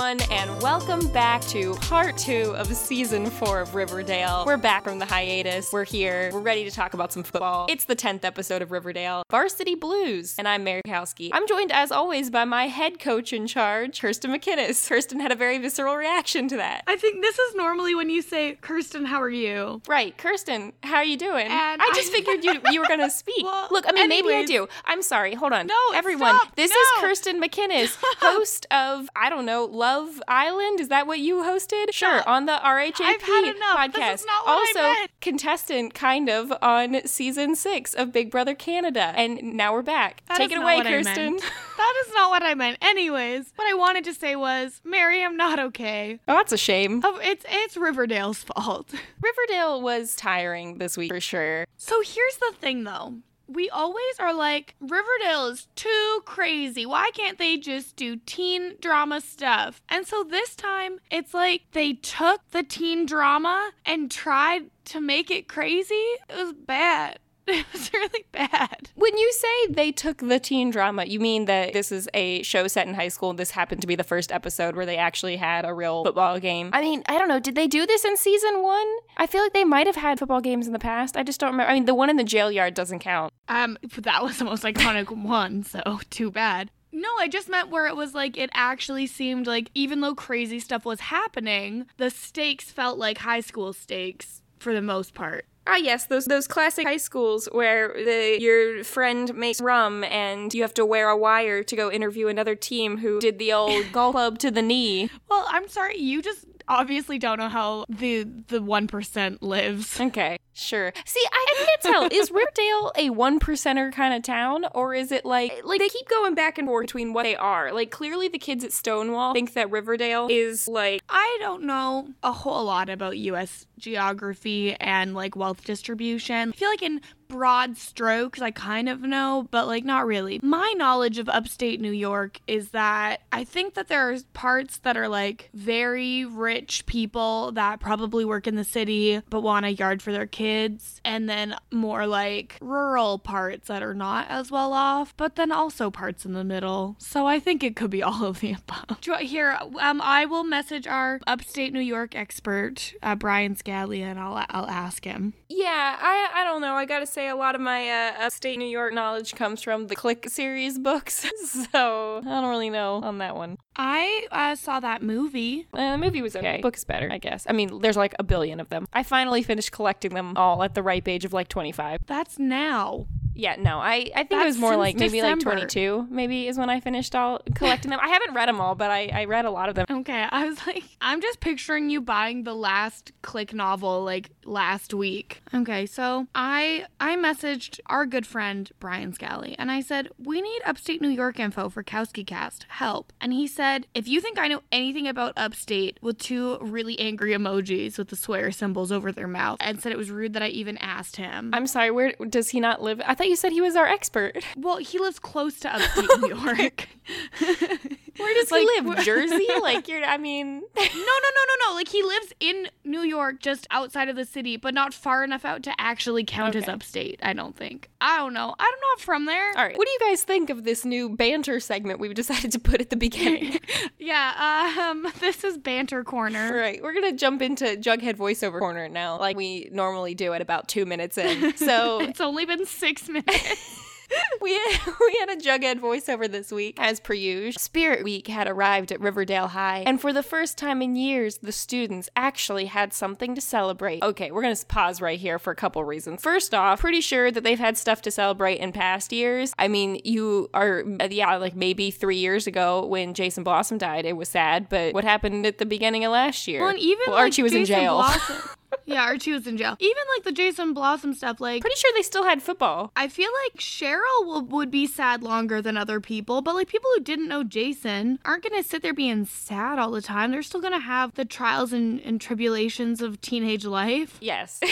everyone, and welcome back to part two of season four of Riverdale. We're back from the hiatus. We're here. We're ready to talk about some football. It's the 10th episode of Riverdale, Varsity Blues, and I'm Mary Kowski. I'm joined, as always, by my head coach in charge, Kirsten McInnes. Kirsten had a very visceral reaction to that. I think this is normally when you say, Kirsten, how are you? Right, Kirsten, how are you doing? And I just I- figured you you were gonna speak. Well, Look, I mean, maybe I do. I'm sorry. Hold on. No, everyone. stop. This No. is Kirsten McInnes, host of I don't know Love Island. Is that what you hosted? Sure, on the RHAP I've had enough. podcast. This is not what I also, meant. contestant kind of on season six of Big Brother Canada, and now we're back. That Take it away, I Kirsten. That is not what I meant. Anyways, what I wanted to say was, Mary, I'm not okay. Oh, that's a shame. Oh, it's it's Riverdale's fault. Riverdale was tiring this week for sure. So here's the thing though. We always are like, Riverdale is too crazy. Why can't they just do teen drama stuff? And so this time, it's like they took the teen drama and tried to make it crazy. It was bad. It was really bad. When you say they took the teen drama, you mean that this is a show set in high school. This happened to be the first episode where they actually had a real football game. I mean, I don't know. Did they do this in season one? I feel like they might have had football games in the past. I just don't remember. I mean, the one in the jail yard doesn't count. Um, that was the most iconic one, so too bad. No, I just meant where it was like it actually seemed like even though crazy stuff was happening, the stakes felt like high school stakes for the most part. Ah, yes, those those classic high schools where the your friend makes rum and you have to wear a wire to go interview another team who did the old golf club to the knee. Well, I'm sorry, you just obviously don't know how the the 1% lives. Okay, sure. See, I, I can't tell. Is Riverdale a one percenter kind of town, or is it like eh, like they keep going back and forth between what they are? Like clearly, the kids at Stonewall think that Riverdale is like I don't know a whole lot about US geography and like wealth distribution. I feel like in broad strokes I kind of know, but like not really. My knowledge of upstate New York is that I think that there are parts that are like very rich people that probably work in the city but want a yard for their kids, and then more like rural parts that are not as well off, but then also parts in the middle. So I think it could be all of the above. Do you want- Here, um, I will message our upstate New York expert, uh, Brian Scallia, and I'll I'll ask him. yeah. I I don't know. I gotta say, a lot of my uh, upstate New York knowledge comes from the Clique series books, so I don't really know on that one. I uh, saw that movie. Uh, the movie was okay. Book's better, I guess. I mean, there's like a billion of them. I finally finished collecting them Mm-hmm. all at the ripe age of like 25. That's now. Yeah, no, I, I think it was more since like maybe like 22, maybe is when I finished all collecting them. I haven't read them all, but I, I read a lot of them. Okay, I was like, I'm just picturing you buying the last Clique novel like last week. Okay, so I I messaged our good friend Brian Scally and I said, We need upstate New York info for Kowski Cast. Help. And he said, If you think I know anything about upstate with two really angry emojis with the swear symbols over their mouth, and said it was rude that I even asked him. I'm sorry, where does he not live? I thought you said he was our expert. well, he lives close to upstate New York. Where does Like, he live? Jersey? Like you're I mean No, no, no, no, no. Like he lives in New York, just outside of the city, but not far enough out to actually count as upstate. I don't think. I don't know. I'm not know from there. All right. What do you guys think of this new banter segment we've decided to put at the beginning? Yeah. Um. This is banter corner. Right, we're gonna jump into Jughead voiceover corner now, like we normally do at about two minutes in. So It's only been six minutes. we we had a Jughead voiceover this week, as per usual. Spirit Week had arrived at Riverdale High, and for the first time in years, the students actually had something to celebrate. Okay, we're gonna pause right here for a couple reasons. First off, pretty sure that they've had stuff to celebrate in past years. I mean, you are uh, yeah, like maybe three years ago when Jason Blossom died, it was sad, but what happened at the beginning of last year? Well, even Well, like, Archie was in jail. Blossom- yeah, Archie was in jail. Even like the Jason Blossom stuff, like Pretty sure they still had football. I feel like Cheryl will, would be sad longer than other people, but like people who didn't know Jason aren't to sit there being sad all the time. They're still to have the trials and, and tribulations of teenage life. Yes.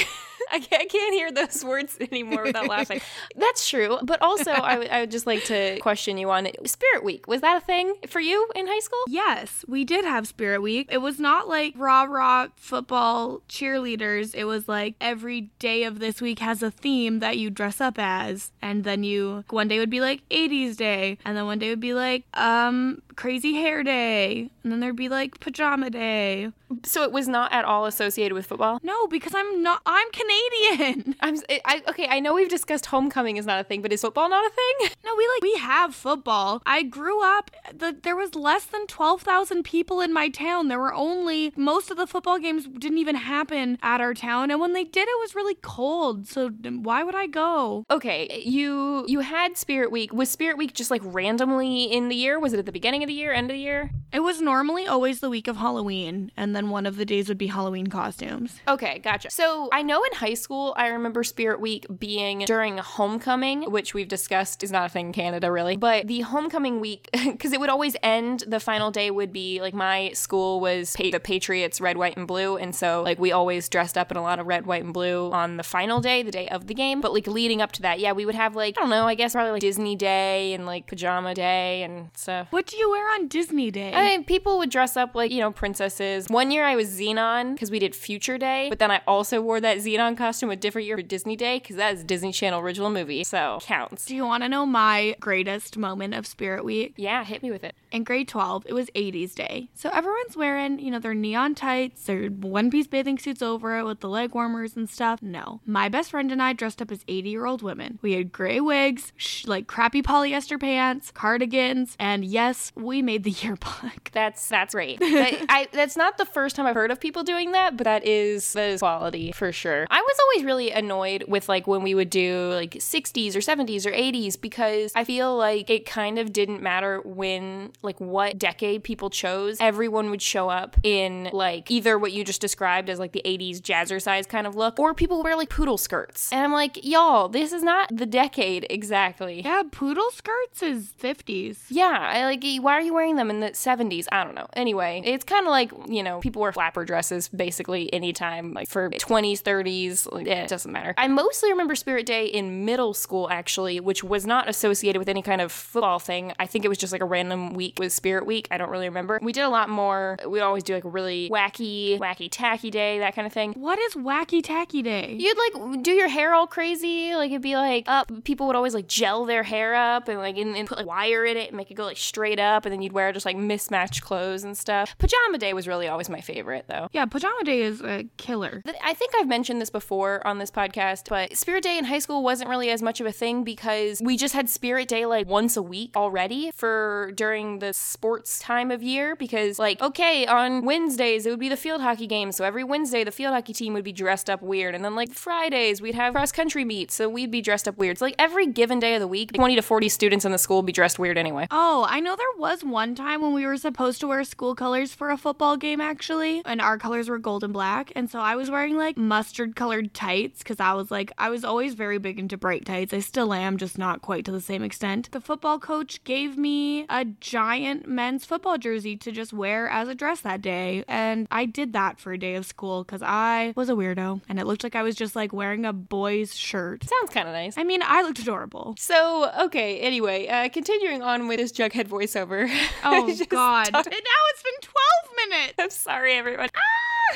I can't, I can't hear those words anymore without laughing. That's true. But also, I would- I would just like to question you on it. Spirit Week. Was that a thing for you in high school? Yes, we did have Spirit Week. It was not like rah rah football cheerleaders. It was like every day of this week has a theme that you dress up as. And then you, one day would be like 80s Day. And then one day would be like, um, crazy hair day, and then there'd be like pajama day. So it was not at all associated with football. No, because I'm not. I'm Canadian. I'm I, okay. I know we've discussed homecoming is not a thing, but is football not a thing? No, we like we have football. I grew up. The, there was less than twelve thousand people in my town. There were only most of the football games didn't even happen at our town, and when they did, it was really cold. So why would I go? Okay, you you had Spirit Week. Was Spirit Week just like randomly in the year? Was it at the beginning of the year, end of the year? It was normally always the week of Halloween, and then one of the days would be Halloween costumes. Okay, gotcha. So I know in high school, I remember Spirit Week being during homecoming, which we've discussed is not a thing in Canada really. But the homecoming week, because it would always end, the final day would be like my school was pa- the Patriots red, white, and blue. And so like we always dressed up in a lot of red, white, and blue on the final day, the day of the game. But like leading up to that, yeah, we would have like, I don't know, I guess probably like Disney Day and like pajama day and stuff. What do you wear on Disney Day? I mean, people would dress up like, you know, princesses. One year I was Zenon because we did Future Day, but then I also wore that Zenon costume a different year for Disney Day because that is Disney Channel original movie. So counts. do you want to know my greatest moment of Spirit Week? Yeah, hit me with it. In grade 12, it was 80s day. So everyone's wearing, you know, their neon tights, their one piece bathing suits over it with the leg warmers and stuff. No. My best friend and I dressed up as 80 year old women. We had gray wigs, sh- like crappy polyester pants, cardigans, and yes, we made the yearbook. That's that's great. That- I, that's not the first time I've heard of people doing that, but that is that is quality for sure. I was always really annoyed with like when we would do like 60s or 70s or 80s because I feel like it kind of didn't matter when like what decade people chose. Everyone would show up in like either what you just described as like the 80s jazzercise kind of look, or people wear like poodle skirts. And I'm like, y'all, this is not the decade exactly. Yeah, poodle skirts is 50s. Yeah, I like. Why are you wearing them in the seventies? I don't know. Anyway, it's kind of like you know people wear flapper dresses basically anytime, like for twenties, thirties. Like, eh, it doesn't matter. I mostly remember Spirit Day in middle school actually, which was not associated with any kind of football thing. I think it was just like a random week with Spirit Week. I don't really remember. We did a lot more. We always do like really wacky, wacky tacky day, that kind of thing. What is Wacky Tacky Day? You'd like do your hair all crazy, like it'd be like up. People would always like gel their hair up and like and, and put like wire in it and make it go like straight up, and then you'd wear just like mismatched clothes and stuff. Pajama day was really always my favorite though. Yeah, Pajama Day is a killer. I think I've mentioned this before on this podcast, but Spirit Day in high school wasn't really as much of a thing because we just had Spirit Day like once a week already for during the sports time of year. Because, like, okay, on Wednesdays it would be the field hockey game, so every Wednesday the field hockey team would be dressed up weird. And then, like, Fridays we'd have cross country meets, so we'd be dressed up weird. So, like, every given day of the week, 20 to 40 students in the school would be dressed weird anyway. Oh, I know there was one time when we were supposed to wear school colors for a football game, actually, and our colors were gold and black. And so I was wearing like mustard colored tights because I was like, I was always very big into bright tights. I still am, just not quite to the same extent. The football coach gave me a giant men's football jersey to just wear as a dress that day. And I did that for a day of school because I was a weirdo and it looked like I was just like wearing a boy's shirt. Sounds kind of nice. I mean, I looked adorable. So, okay, anyway, uh, continuing on with this Jughead voiceover. Oh, God. talked- And now it's been 12 minutes. I'm sorry, everyone.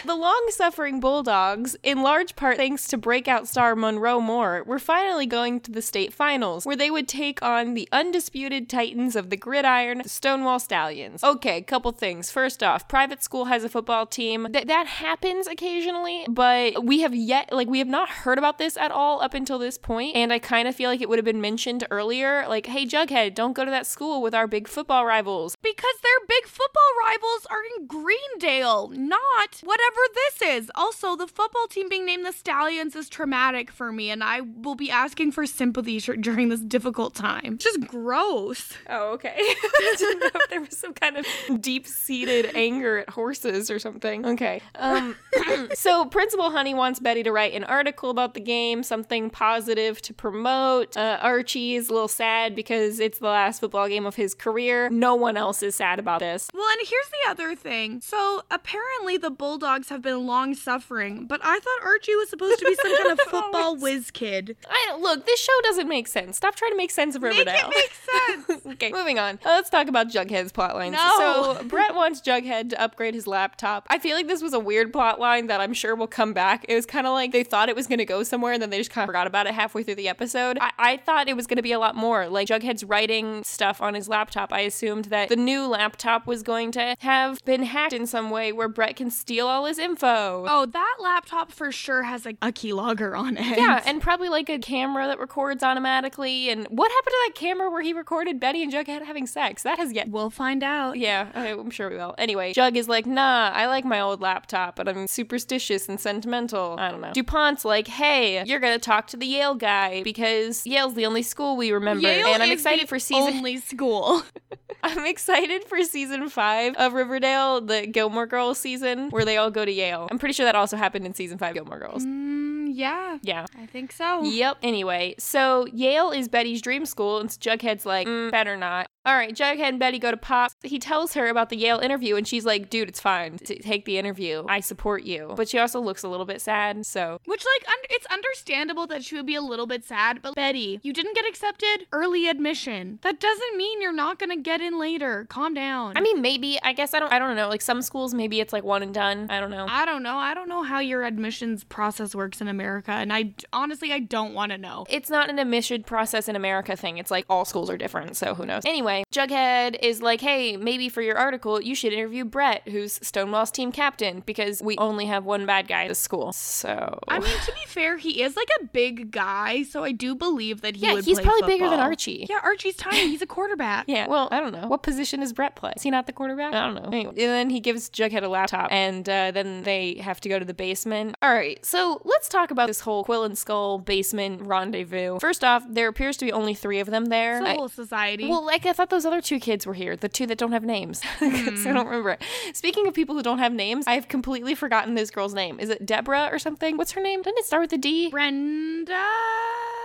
The long suffering Bulldogs, in large part thanks to breakout star Monroe Moore, were finally going to the state finals, where they would take on the undisputed titans of the gridiron, the Stonewall Stallions. Okay, couple things. First off, private school has a football team. Th- that happens occasionally, but we have yet, like, we have not heard about this at all up until this point, and I kind of feel like it would have been mentioned earlier. Like, hey, Jughead, don't go to that school with our big football rivals. Because their big football rivals are in Greendale, not whatever this is. Also, the football team being named the Stallions is traumatic for me, and I will be asking for sympathy sh- during this difficult time. Just gross. Oh, okay. I didn't know if there was some kind of deep seated anger at horses or something. Okay. Um, so, Principal Honey wants Betty to write an article about the game, something positive to promote. Uh, Archie is a little sad because it's the last football game of his career. No one else is sad about this. Well, and here's the other thing thing. So apparently the Bulldogs have been long suffering, but I thought Archie was supposed to be some kind of football whiz kid. I look, this show doesn't make sense. Stop trying to make sense of Riverdale. Make it make sense. okay, moving on. Uh, let's talk about Jughead's plotline. No. So Brett wants Jughead to upgrade his laptop. I feel like this was a weird plotline that I'm sure will come back. It was kind of like they thought it was going to go somewhere and then they just kind of forgot about it halfway through the episode. I, I thought it was going to be a lot more. Like Jughead's writing stuff on his laptop. I assumed that the new laptop was going to have been hacked in some way where Brett can steal all his info. Oh, that laptop for sure has like a keylogger on it. Yeah, and probably like a camera that records automatically. And what happened to that camera where he recorded Betty and Jughead having sex? That has yet. we'll find out. Yeah, I'm sure we will. Anyway, Jug is like, nah, I like my old laptop, but I'm superstitious and sentimental. I don't know. DuPont's like, hey, you're gonna talk to the Yale guy because Yale's the only school we remember. Yale and I'm is excited the for season. only school. I'm excited for season five of Riverdale, the Gilmore Girls season, where they go to Yale. I'm pretty sure that also happened in season five, Gilmore Girls. mm, yeah, Yeah. I think so. Yep. Anyway, so Yale is Betty's dream school, and Jughead's like, mm, better not. All right, Jughead and Betty go to Pop. He tells her about the Yale interview, and she's like, dude, it's fine. T- take the interview. I support you. But she also looks a little bit sad, so. Which, like, un- it's understandable that she would be a little bit sad, but Betty, you didn't get accepted early admission. That doesn't mean you're not gonna get in later. Calm down. I mean, maybe. I guess I don't. I don't know. Like some schools, maybe it's like one and done. I don't know. I don't know. I don't know how your admissions process works in America, and I honestly I don't want to know. It's not an admission process in America thing. It's like all schools are different, so who knows. Anyway, Jughead is like, hey, maybe for your article, you should interview Brett, who's Stonewall's team captain, because we only have one bad guy at the school. So. I mean, to be fair, he is like a big guy, so I do believe that he Yeah, he's probably bigger than. Archie. Yeah, Archie's tiny. He's a quarterback. Yeah, well, I don't know. What position does Brett play? Is he not the quarterback? I don't know. Anyway, and then he gives Jughead a laptop, and uh, then they have to go to the basement. All right, so let's talk about this whole Quill and Skull basement rendezvous. First off, there appears to be only three of them there. It's a I- whole society. well, like I thought those other two kids were here, the two that don't have names. 'Cause I don't remember it. Speaking of people who don't have names, I've completely forgotten this girl's name. Is it Deborah or something? What's her name? Didn't it start with a D? Brenda.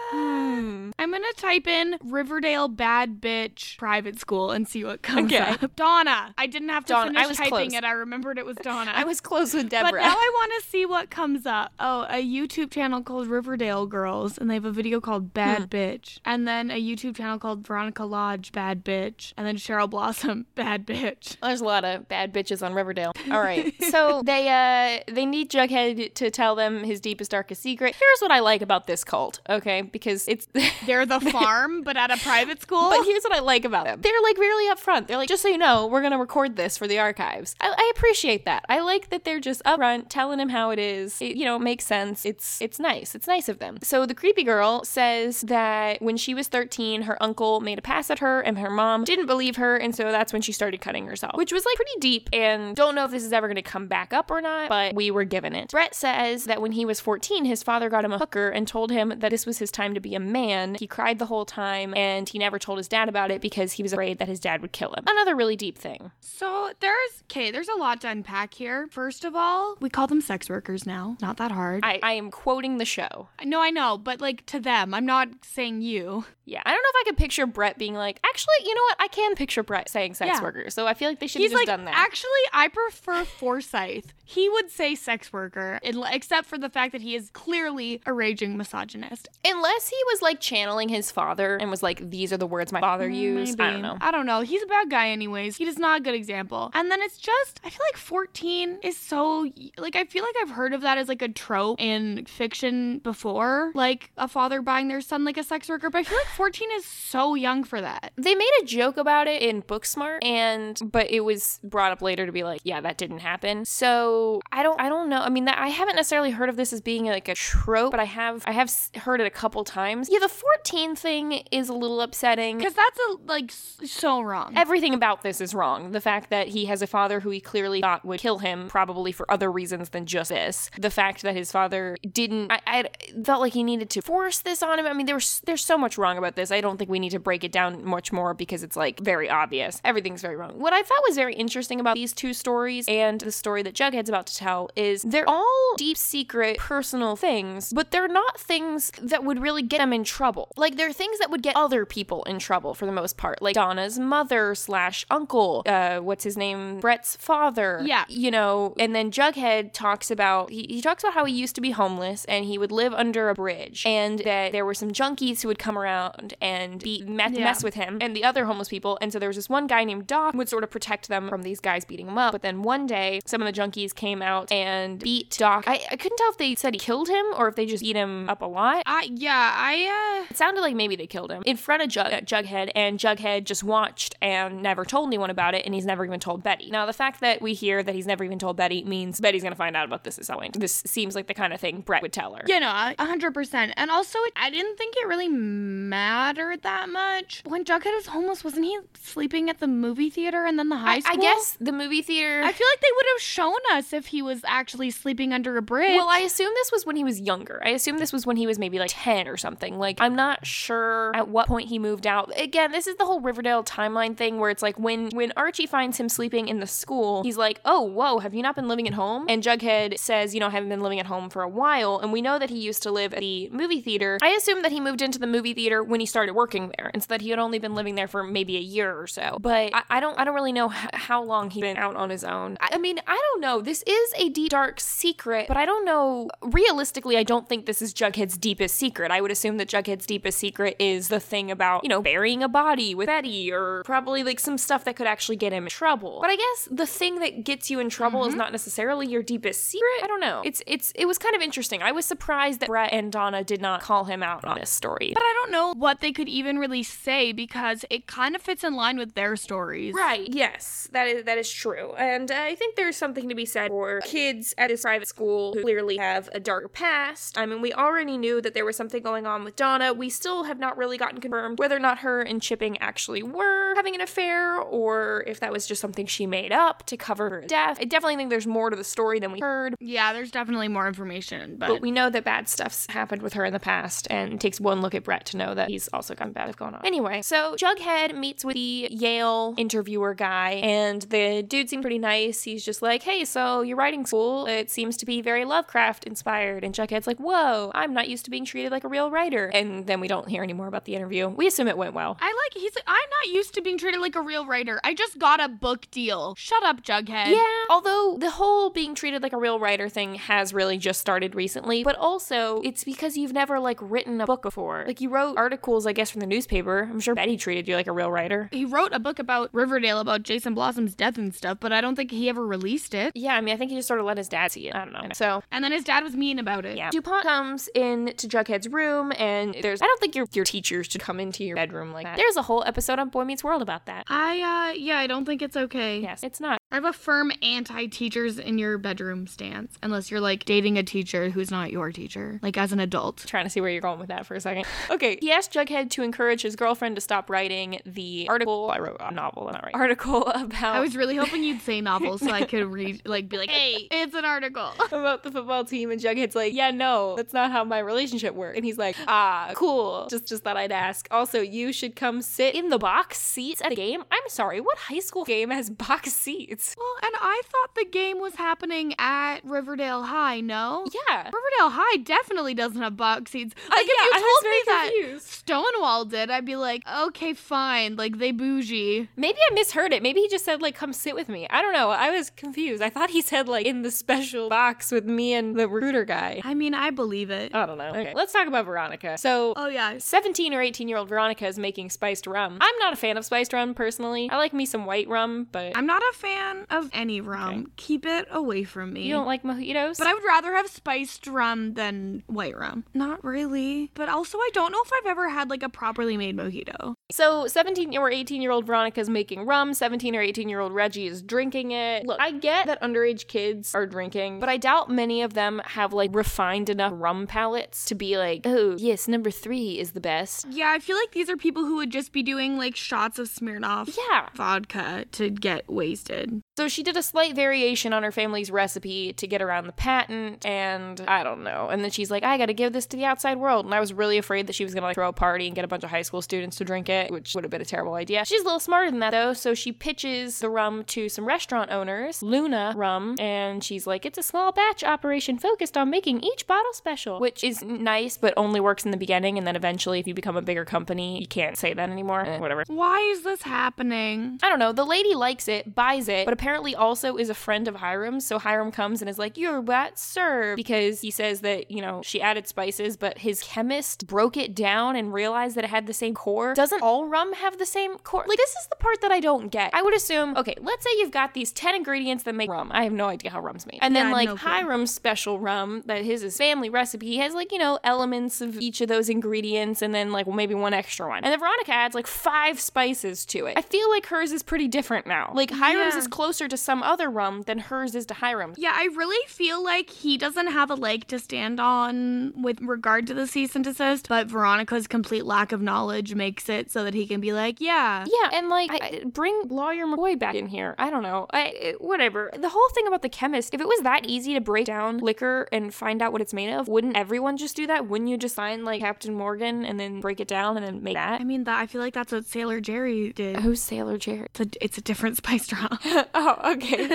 Hmm. I'm gonna type in Riverdale bad bitch private school and see what comes Okay. up. Donna. I didn't have to Donna. I finish was typing close. it. I remembered it was Donna. I was close with Deborah. but now I want to see what comes up. Oh, a YouTube channel called Riverdale Girls, and they have a video called Bad Hmm. Bitch, and then a YouTube channel called Veronica Lodge Bad Bitch, and then Cheryl Blossom Bad Bitch. There's a lot of bad bitches on Riverdale. All right. so they uh they need Jughead to tell them his deepest darkest secret. Here's what I like about this cult, okay? Because it's They're the farm, but at a private school. But here's what I like about them. They're like really upfront. They're like, just so you know, we're gonna record this for the archives. I, I appreciate that. I like that they're just upfront, telling him how it is. It, you know, makes sense. It's it's nice. It's nice of them. So the creepy girl says that when she was 13, her uncle made a pass at her, and her mom didn't believe her, and so that's when she started cutting herself, which was like pretty deep. And don't know if this is ever gonna come back up or not, but we were given it. Brett says that when he was 14, his father got him a hooker and told him that this was his time to be a man. He cried the whole time, and he never told his dad about it because he was afraid that his dad would kill him. Another really deep thing. So there's okay, there's a lot to unpack here. First of all, we call them sex workers now. Not that hard. I, I am quoting the show. no, I know, but like to them, I'm not saying you. Yeah, I don't know if I could picture Brett being like, actually, you know what? I can picture Brett saying sex Yeah. worker. So I feel like they should have just like, done that. actually, I prefer Forsyth. He would say sex worker, except for the fact that he is clearly a raging misogynist. Unless he was like channeling his father and was like, these are the words my father mm, used. I don't know. I don't know. He's a bad guy, anyways. He is not a good example. And then it's just, I feel like 14 is so, like, I feel like I've heard of that as like a trope in fiction before, like a father buying their son like a sex worker. But I feel like 14 is so young for that. They made a joke about it in Booksmart, and but it was brought up later to be like, yeah, that didn't happen. So I don't, I don't know. I mean, that I haven't necessarily heard of this as being like a trope, but I have, I have heard it a couple times. Yeah, the fourteen thing is a little upsetting. Because that's a, like so wrong. Everything about this is wrong. The fact that he has a father who he clearly thought would kill him, probably for other reasons than just this. The fact that his father didn't, I, I felt like he needed to force this on him. I mean, there's there's so much wrong about this. I don't think we need to break it down much more because it's like very obvious. Everything's very wrong. What I thought was very interesting about these two stories and the story that Jughead's about to tell is they're all deep secret personal things, but they're not things that would really get them in trouble. Like they're things that would get other people in trouble for the most part, like Donna's mother slash uncle, uh, what's his name, Brett's father. Yeah. you know. And then Jughead talks about he, he talks about how he used to be homeless and he would live under a bridge, and that there were some junkies who would come around and be mess, Yeah. mess with him and the other homeless people. And so there was this one guy named Doc who would sort of protect them from these guys beating him up. But then one day, some of the junkies came out and beat Doc. I, I couldn't tell if they said he killed him or if they just beat him up a lot. I yeah, I uh It sounded like maybe they killed him in front of Jug- uh, Jughead, and Jughead just watched and never told anyone about it, and he's never even told Betty. Now, the fact that we hear that he's never even told Betty means Betty's gonna find out about this at some point. This seems like the kind of thing Brett would tell her. you know, a hundred percent. And also, it, I didn't think it really mattered that much. When Jughead was homeless, wasn't he sleeping at the movie theater and then the high I, school? I guess the movie theater. I feel like they would have shown us if he was actually sleeping under a bridge. well, I assume this was when he was younger. I assume this was when he was maybe like 10 or something. Like, I'm not sure at what point he moved out. Again, this is the whole Riverdale timeline thing where it's like when when Archie finds him sleeping in the school, he's like, "Oh, whoa, have you not been living at home?" And Jughead says, "You know, I haven't been living at home for a while." And we know that he used to live at the movie theater. I assume that he moved into the movie theater when he started working there, and so that he had only been living there for maybe a year or so. But I, I don't I don't really know h- how long he's been out on his own. I, I mean, I don't know. This is a deep dark secret, but I don't know. Realistically, I don't think this is Jughead's deepest secret. I would assume that Jughead's deepest secret is the thing about, you know, burying a body with Betty or probably like some stuff that could actually get him in trouble. But I guess the thing that gets you in trouble is mm-hmm. not necessarily your deepest secret. I don't know. It's it's it was kind of interesting. I was surprised that Brett and Donna did not call him out on this story. but I don't know what they could even really say because it kind of fits in line with their stories. Right. Yes, that is that is true, and I think there's something to be said for kids at this private school who clearly have a dark past. I mean, we already knew that there was something going on with Donna. We still have not really gotten confirmed whether or not her and Chipping actually were having an affair, or if that was just something she made up to cover her death. I definitely think there's more to the story than we heard. Yeah, there's definitely more information, but, But we know that bad stuff's happened with her in the past, and it takes one look at Brett to know that he's also got bad stuff going on. Anyway, so Jughead meets with the Yale interviewer guy, and the dude seemed pretty nice. He's just like, hey, so your writing school, it seems to be very Lovecraft inspired. And Jughead's like, whoa, I'm not used to being treated like a real writer. And then we don't hear any more about the interview. We assume it went well. I like he's like I'm not used to being treated like a real writer. I just got a book deal. Shut up, Jughead. Yeah, although the whole being treated like a real writer thing has really just started recently, but also it's because you've never like written a book before. Like you wrote articles, I guess, from the newspaper. I'm sure Betty treated you like a real writer. He wrote a book about Riverdale about Jason Blossom's death and stuff, but I don't think he ever released it. Yeah, I mean, I think he just sort of let his dad see it. I don't know. So. And then his dad was mean about it. Yeah. DuPont comes in to Jughead's room, and there's. I don't think your your teachers should come into your bedroom like that. There's a whole episode on Boy Meets World about that. I uh yeah, I don't think it's okay. Yes, it's not. I have a firm anti-teachers in your bedroom stance unless you're like dating a teacher who's not your teacher, like as an adult. trying to see where you're going with that for a second. Okay, he asked Jughead to encourage his girlfriend to stop writing the article. I wrote a novel, not right. Article about I was really hoping you'd say novel so I could read like be like, "Hey, it's an article." about the football team, and Jughead's like, "Yeah, no, that's not how my relationship works." And he's like, "Ah, cool. Just just thought I'd ask. Also, you should come sit in the box seats at a game. I'm sorry, what high school game has box seats? Well, and I thought the game was happening at Riverdale High, no? Yeah." Riverdale High definitely doesn't have box seats. Like Uh, if yeah, you told me that confused. Stonewall did, I'd be like, okay, fine. Like they bougie. Maybe I misheard it. Maybe he just said like come sit with me. I don't know. I was confused. I thought he said like in the special box with me and the recruiter guy. I mean, I believe it. I don't know. Okay, let's talk about Veronica. So, Oh yeah. 17 or 18 year old Veronica is making spiced rum. I'm not a fan of spiced rum personally. I like me some white rum, but I'm not a fan of any rum. Keep it away from me. you don't like mojitos? But I would rather have spiced rum than white rum. Not really. But also, I don't know if I've ever had like a properly made mojito. So 17 or 18 year old Veronica is making rum, 17 or 18 year old Reggie is drinking it. Look, I get that underage kids are drinking, but I doubt many of them have like refined enough rum palates to be like, oh, yes, number three is the best. Yeah, I feel like these are people who would just be doing like shots of Smirnoff Yeah. vodka to get wasted. So she did a slight variation on her family's recipe to get around the patent, and I don't know. And then she's like, I gotta give this to the outside world. And I was really afraid that she was gonna like throw a party and get a bunch of high school students to drink it, which would have been a terrible idea. She's a little smarter than that though, so she pitches the rum to some restaurant owners, Luna Rum, and she's like, it's a small batch operation focused on making each bottle special, which is nice, but only works in the beginning. And then eventually, if you become a bigger company, you can't say that anymore. Eh, whatever. Why is this happening? I don't know. The lady likes it, buys it, but apparently also is a friend of Hiram's. So Hiram comes and is like, You're what, sir? Because he says that, you know, she added spices, but his chemist broke it down and realized that it had the same core. Doesn't all rum have the same core? Like, this is the part that I don't get. I would assume, okay, let's say you've got these 10 ingredients that make rum. I have no idea how rum's made. And then, Yeah, like, no. Hiram's special rum, that his is family recipe, he has, like, you know, elements of each of those ingredients and then, like, well, maybe one extra one. And then Veronica adds, like, five spices to it. I feel like hers is pretty different now. Like, Hiram's Yeah. is closer to some other rum than hers is to Hiram's. Yeah, I really feel like he doesn't have a leg to stand on with regard to the cease and desist, but Veronica's complete lack of knowledge makes it so that he can be like, yeah. Yeah, and like, I, bring lawyer McCoy back in here. I don't know. I eh, whatever. The whole thing about the chemist. If it was that easy to break down liquor and find out what it's made of, wouldn't everyone just do that? Wouldn't you just sign like Captain Morgan and then break it down and then make that? I mean, that I feel like that's what Sailor Jerry did. Who's Sailor Jerry? It's a, it's a different spice drop. oh, okay.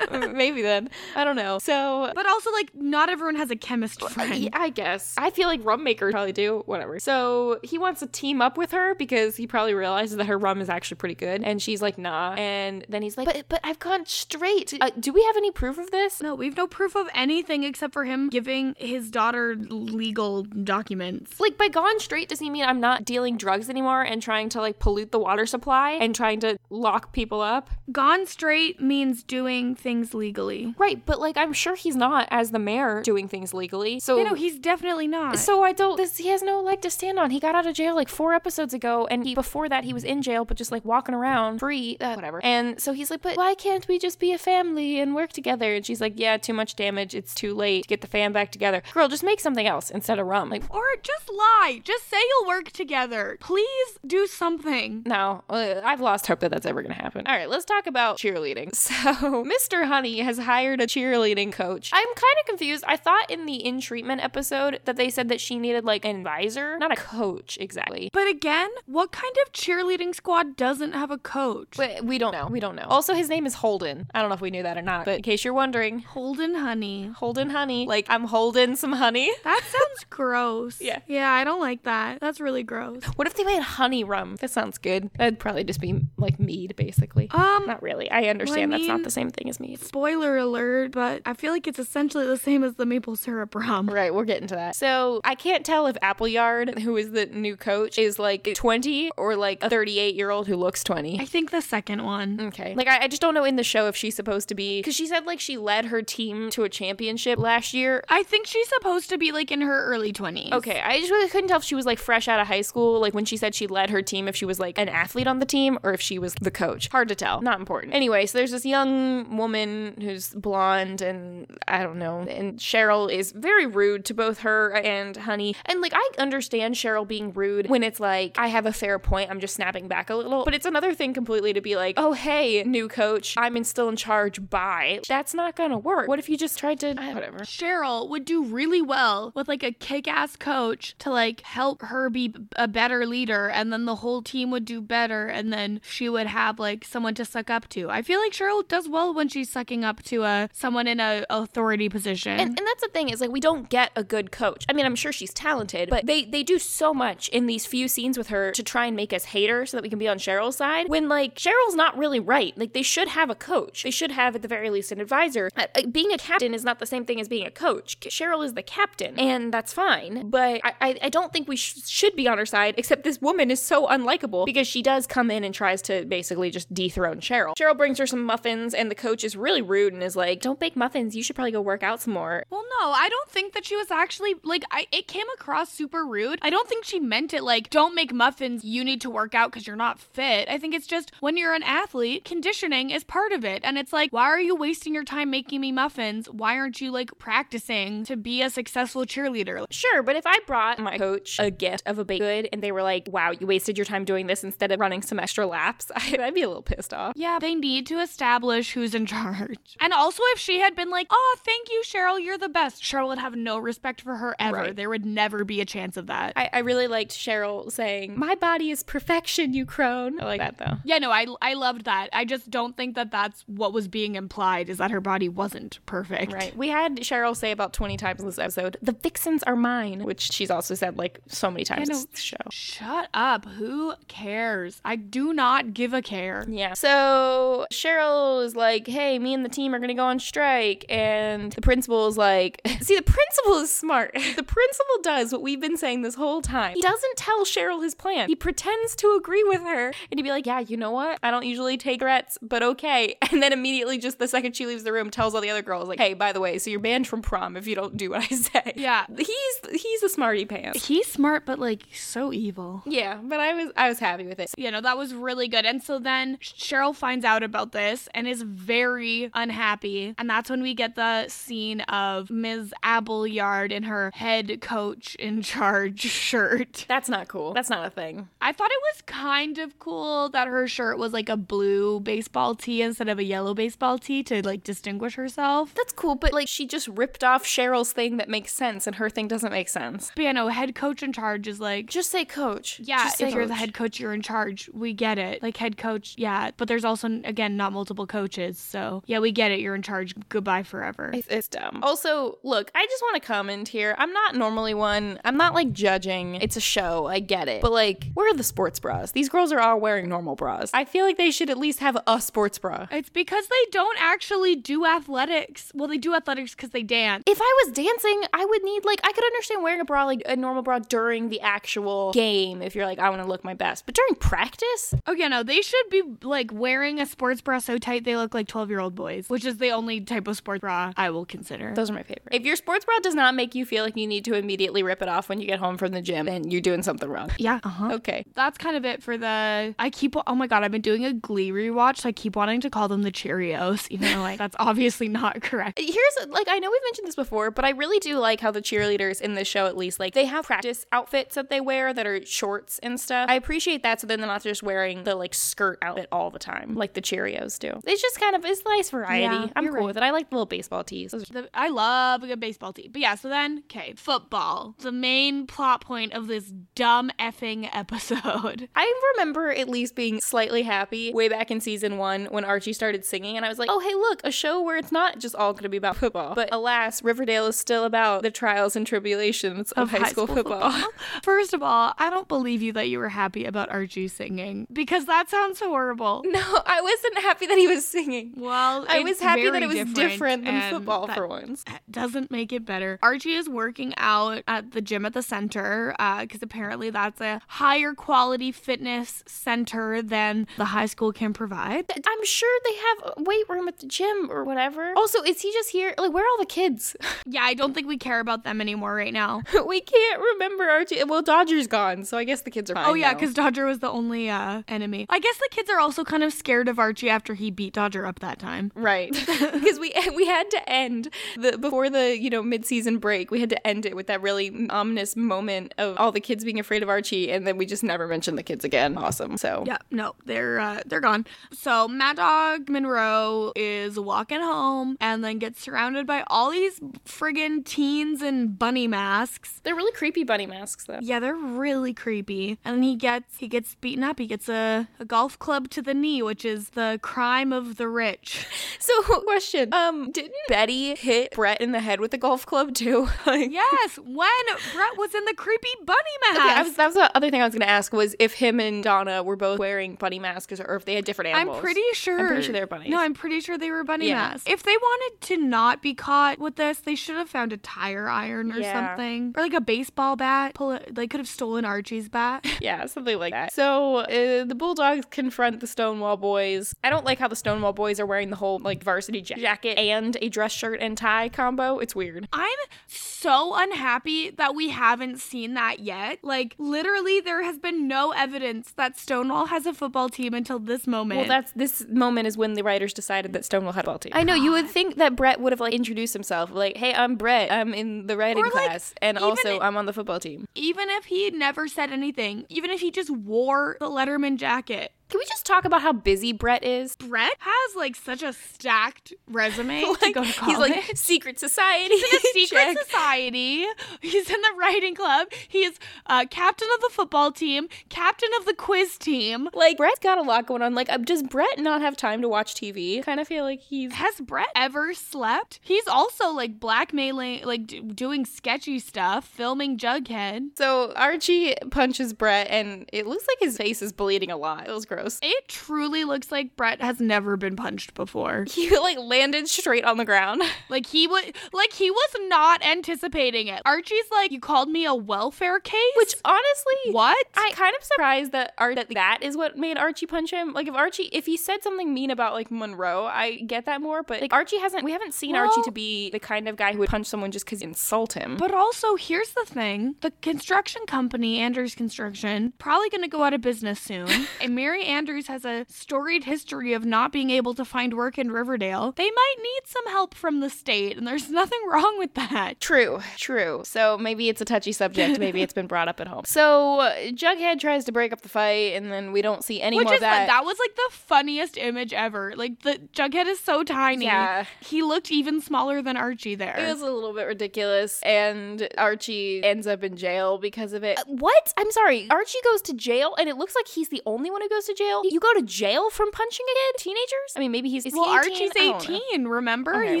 Maybe then. I don't know. So. but also, like, not everyone has a chemist friend. yeah, I guess. I feel like rum makers probably do. Whatever. So he wants to team up with her because he probably realizes that her rum is actually pretty good. And she's like, nah. And then he's like, but, but I've gone straight. Uh, do we have any proof of this? No, we've no proof of anything except for him giving his daughter legal documents. Like, by gone straight, does he mean I'm not dealing drugs anymore and trying to like pollute the water supply and trying to lock people up? Gone straight means doing things legally. Right, but like, I'm sure he's not, as the mayor, doing things legally. So. You know, he's definitely not. So I don't. This he has no leg to stand on. He got out of jail like four episodes ago, and he before that he was in jail, but just like walking around free, uh, whatever. And so he's like, "But why can't we just be a family and work together?" And she's like, "Yeah, too much damage. It's too late to get the fam back together. Girl, just make something else instead of rum." Like, Or just lie. Just say you'll work together. Please do something. no, uh, I've lost hope that that's ever gonna happen. All right, let's talk about cheerleading. So Mr. Honey has hired a cheerleading coach. I'm kind of confused. I thought in the in treatment episode that they said that she needed like an advisor, not a coach exactly. But again, what kind of cheerleading squad doesn't have a coach? But we don't know. We don't know. Also, his name is Holden. I don't know if we knew that or not, but in case you're wondering, Holden Honey. Holden Honey. Like, I'm holding some honey. That sounds gross. Yeah. Yeah, I don't like that. That's really gross. What if they made honey rum? That sounds good. That'd probably just be like mead, basically. Um, not really. I understand that's not the same thing as mead. spoiler alert, but I feel like it's essentially the same as the maple syrup rum. Right, we're getting to that. So I can't tell if Appleyard, who is the new coach, is like 20 or like a 38 year old who looks 20. I think the second one. Okay. Like, I, I just don't know in the show if she's supposed to be. Because she said, like, she led her team to a championship last year. I think she's supposed to be like in her early 20s. Okay, I just really couldn't tell if she was like fresh out of high school, like when she said she led her team, if she was like an athlete on the team or if she was the coach. Hard to tell. Not important. Anyway, so there's this young woman who's blonde and I don't know, and Cheryl is very rude to both her and Honey. And like, I understand Cheryl being rude when it's like, I have a fair point, I'm just snapping back a little. But it's another thing completely to be like, oh, hey, new coach, I'm in still in charge, bye. That's not gonna work. What if you just tried to, whatever. Cheryl would do really well with like a kick ass coach to like help her be a better leader, and then the whole team would do better, and then she would have like someone to suck up to. I feel like Cheryl does well when she's sucking up to a someone in a authority position. And, and that's the thing is like we don't get a good coach. I mean, I'm sure she's talented, but they they do so much in these few scenes with her to try and make us hate her so that we can be on Cheryl's side. When like Cheryl's not really right. Like they should have a coach. They should have at the very least an advisor. Uh, uh, being a captain is not the same thing as being a coach. Cheryl is the captain, and that's fine. But I I, I don't think we sh- should be on her side. Except this woman is so unlikable because she does come in and tries to basically just dethrone Cheryl. Cheryl brings her some muffins, and the coach is really rude and is like, "Don't bake muffins. You should probably go work out some more." Well, no, I don't think that she was actually like I it came across super rude. I don't think she meant it like don't make muffins, you need to work out cuz you're not fit. I think it's just when you're an athlete, conditioning is part of it. And it's like, why are you wasting your time making me muffins? Why aren't you like practicing to be a successful cheerleader? Sure, but if I brought my coach a gift of a baked good and they were like, wow, you wasted your time doing this instead of running some extra laps, I'd be a little pissed off. Yeah, they need to establish who's in charge. And also, if she had been like, oh, thank you, Cheryl, you're the best, Cheryl would have no respect for her ever. Right. There would never be a chance of that. I, I really liked Cheryl saying, My body is perfection, you crone. I like that though. yeah, no, I, I loved that. I just don't think that that's what was being implied is that her body wasn't perfect. Right. We had Cheryl say about 20 times in this episode, the vixens are mine, which she's also said like so many times know. this show. Shut up. Who cares? I do not give a care. Yeah. So Cheryl is like, hey, me and the team are going to go on strike. And the principal is like, see, the principal is smart. the principal does what we've been saying this whole time. He doesn't tell Cheryl his plan. He pretends to agree with her and he'd be like, yeah, you know what? I don't usually take threats, but okay. And then immediately, just the second she leaves the room, tells all the other girls, like, hey, by the way, so you're banned from prom if you don't do what I say. Yeah. He's he's a smarty pants. He's smart, but like so evil. Yeah, but I was I was happy with it. you know, that was really good. And so then Cheryl finds out about this and is very unhappy. And that's when we get the scene of Ms. Appleyard in her head coach in charge shirt. That's not cool. That's not a thing. I thought it was kind of cool that her shirt was like a blue baseball tee instead of a yellow baseball tee to like distinguish herself. That's cool, but like she just ripped off Cheryl's thing that makes sense and her thing doesn't make sense. But yeah, no, head coach in charge is like, Just say coach. yeah, if you're the head coach, you're in charge. We get it. Like head coach, yeah. But there's also again not multiple coaches, so yeah, we get it. You're in charge. Goodbye forever. It's, it's dumb. Also, look, I just want to comment here. I'm not normally one. I'm not like judging. It's a show. I get it. But like, where are the sports bras? These girls are all wearing normal bras. I feel like they should at least have a sports bra. It's because they don't actually do athletics. Well, they do athletics because they dance. If I was dancing, I would need like I could understand wearing a bra like a normal bra during the actual game if you're like I want to look my best. But during practice, Oh yeah, no, they should be like wearing a sports bra so tight they look like 12 year old boys, which is the only type of sports bra I will consider. those are my favorite. If your sports bra does not make you feel like you need to immediately rip it off when you get home from the gym, then you're doing something wrong. yeah, uh huh. Okay. That's kind of it for the. I keep. Oh my god, I've been doing a Glee rewatch, so I keep wanting to call them the Cheerios, even though like that's obviously not correct. Here's like I know we've mentioned this before, but I really do like how the cheerleaders in this show at least like they have practice outfits that they wear that are shorts and stuff. I appreciate that so then they're not just wearing the like skirt outfit all the time like the Cheerios do. It's just kind of it's nice variety. Yeah, I'm cool right. with it. I like the little baseball tees. The, I love a good baseball tee. But yeah, so then, okay, football. The main plot point of this dumb effing episode. I remember at least being slightly happy way back in season one when Archie started singing, and I was like, oh, hey, look, a show where it's not just all going to be about football. But alas, Riverdale is still about the trials and tribulations of, high, school, football. First of all, I don't believe you that you were happy about Archie singing because that sounds horrible. no, I wasn't happy that he was singing. Well, I was happy that it was different, different, than football for once. Doesn't make it better. Archie is working out at the gym at the center because apparently that's a higher quality fitness center than the high school can provide. I'm sure they have a weight room at the gym or whatever. Also, is he just here? Like, where are all the kids? Yeah, I don't think we care about them anymore right now. we can't remember Archie. Well, Dodger's gone, so I guess the kids are fine. Oh yeah, because Dodger was the only uh, enemy. I guess the kids are also kind of scared of Archie after he beat Dodger up that time. Right, because we we had to end the before the you know mid season break. We had to end it with that really ominous moment of all the kids being afraid of Archie, and then we just never mentioned the kids again. Awesome. So Yeah, no, they're uh, they're gone. So Mad Dog Monroe is walking home and then gets surrounded by all these friggin' teens in bunny masks. they're really creepy bunny masks though. Yeah, they're really creepy. And then he gets he gets beaten up. He gets a, a golf club to the knee, which is the crime of the rich. So question, um, didn't Betty hit Brett in the head with the golf club too? like, yes, when Brett was in the creepy bunny mask. Okay, I was, that was the other thing I was going to ask was if him and Donna were both wearing bunny masks or if they had different animals. I'm pretty sure. I'm pretty sure they were bunnies. No, I'm pretty sure they were bunny Yeah. masks. If they wanted to not be caught with this, they should have found a tire iron or Yeah. something, or like a baseball bat. Pull it. They could have stolen Archie's bat. Yeah, something like that. So uh, the Bulldogs confront the Stonewall Boys. I don't like how the Stonewall Boys are wearing the whole like varsity ja- jacket and a dress shirt and tie combo. It's weird. I'm so unhappy that we haven't seen that yet. Like literally, there has been no evidence that Stonewall has a football team until this moment. Well, that's this moment is when the writers decided that Stonewall had a football team. I know you would think that Brett would have like introduced himself, like, "Hey, I'm Brett. I'm in the writing Or, like, class, and also i- I'm on the football team." even if he never said anything, even if he just wore the Letterman jacket, Can we just talk about how busy Brett is? Brett has like such a stacked resume to go to college. he's like secret society. He's in a secret Check. society. He's in the writing club. He is uh, captain of the football team, captain of the quiz team. Like Brett's got a lot going on. Like, uh, does Brett not have time to watch TV? Kind of feel like he's Has Brett ever slept? He's also like blackmailing, like d- doing sketchy stuff, filming Jughead. So Archie punches Brett, and it looks like his face is bleeding a lot. It was gross. It truly looks like Brett has never been punched before. He like landed straight on the ground. Like he would, like he was not anticipating it. Archie's like, "You called me a welfare case," Which honestly, what? I kind of surprised that Ar- that that is what made Archie punch him. Like if Archie, if he said something mean about like Monroe, I get that more. But like Archie hasn't, we haven't seen Archie to be the kind of guy who would punch someone just because insult him. But also, here's the thing the construction company, Andrews Construction, probably going to go out of business soon. and Mary Andrews has a storied history of not being able to find work in Riverdale. They might need some help from the state, and there's nothing wrong with that. True, true. So maybe it's a touchy subject. Maybe it's been brought up at home. So uh, Jughead tries to break up the fight, and then we don't see any Which more is of that. that. was like the funniest image ever. Like the Jughead is so tiny. Yeah. He looked even smaller than Archie there. It was a little bit ridiculous, and Archie ends up in jail because of it. Uh, what? I'm sorry. Archie goes to jail, and it looks like he's the only one who goes to jail. You go to jail from punching a kid? Teenagers? I mean, maybe he's. Is he well, 18? Archie's I don't know. 18, remember? Okay, he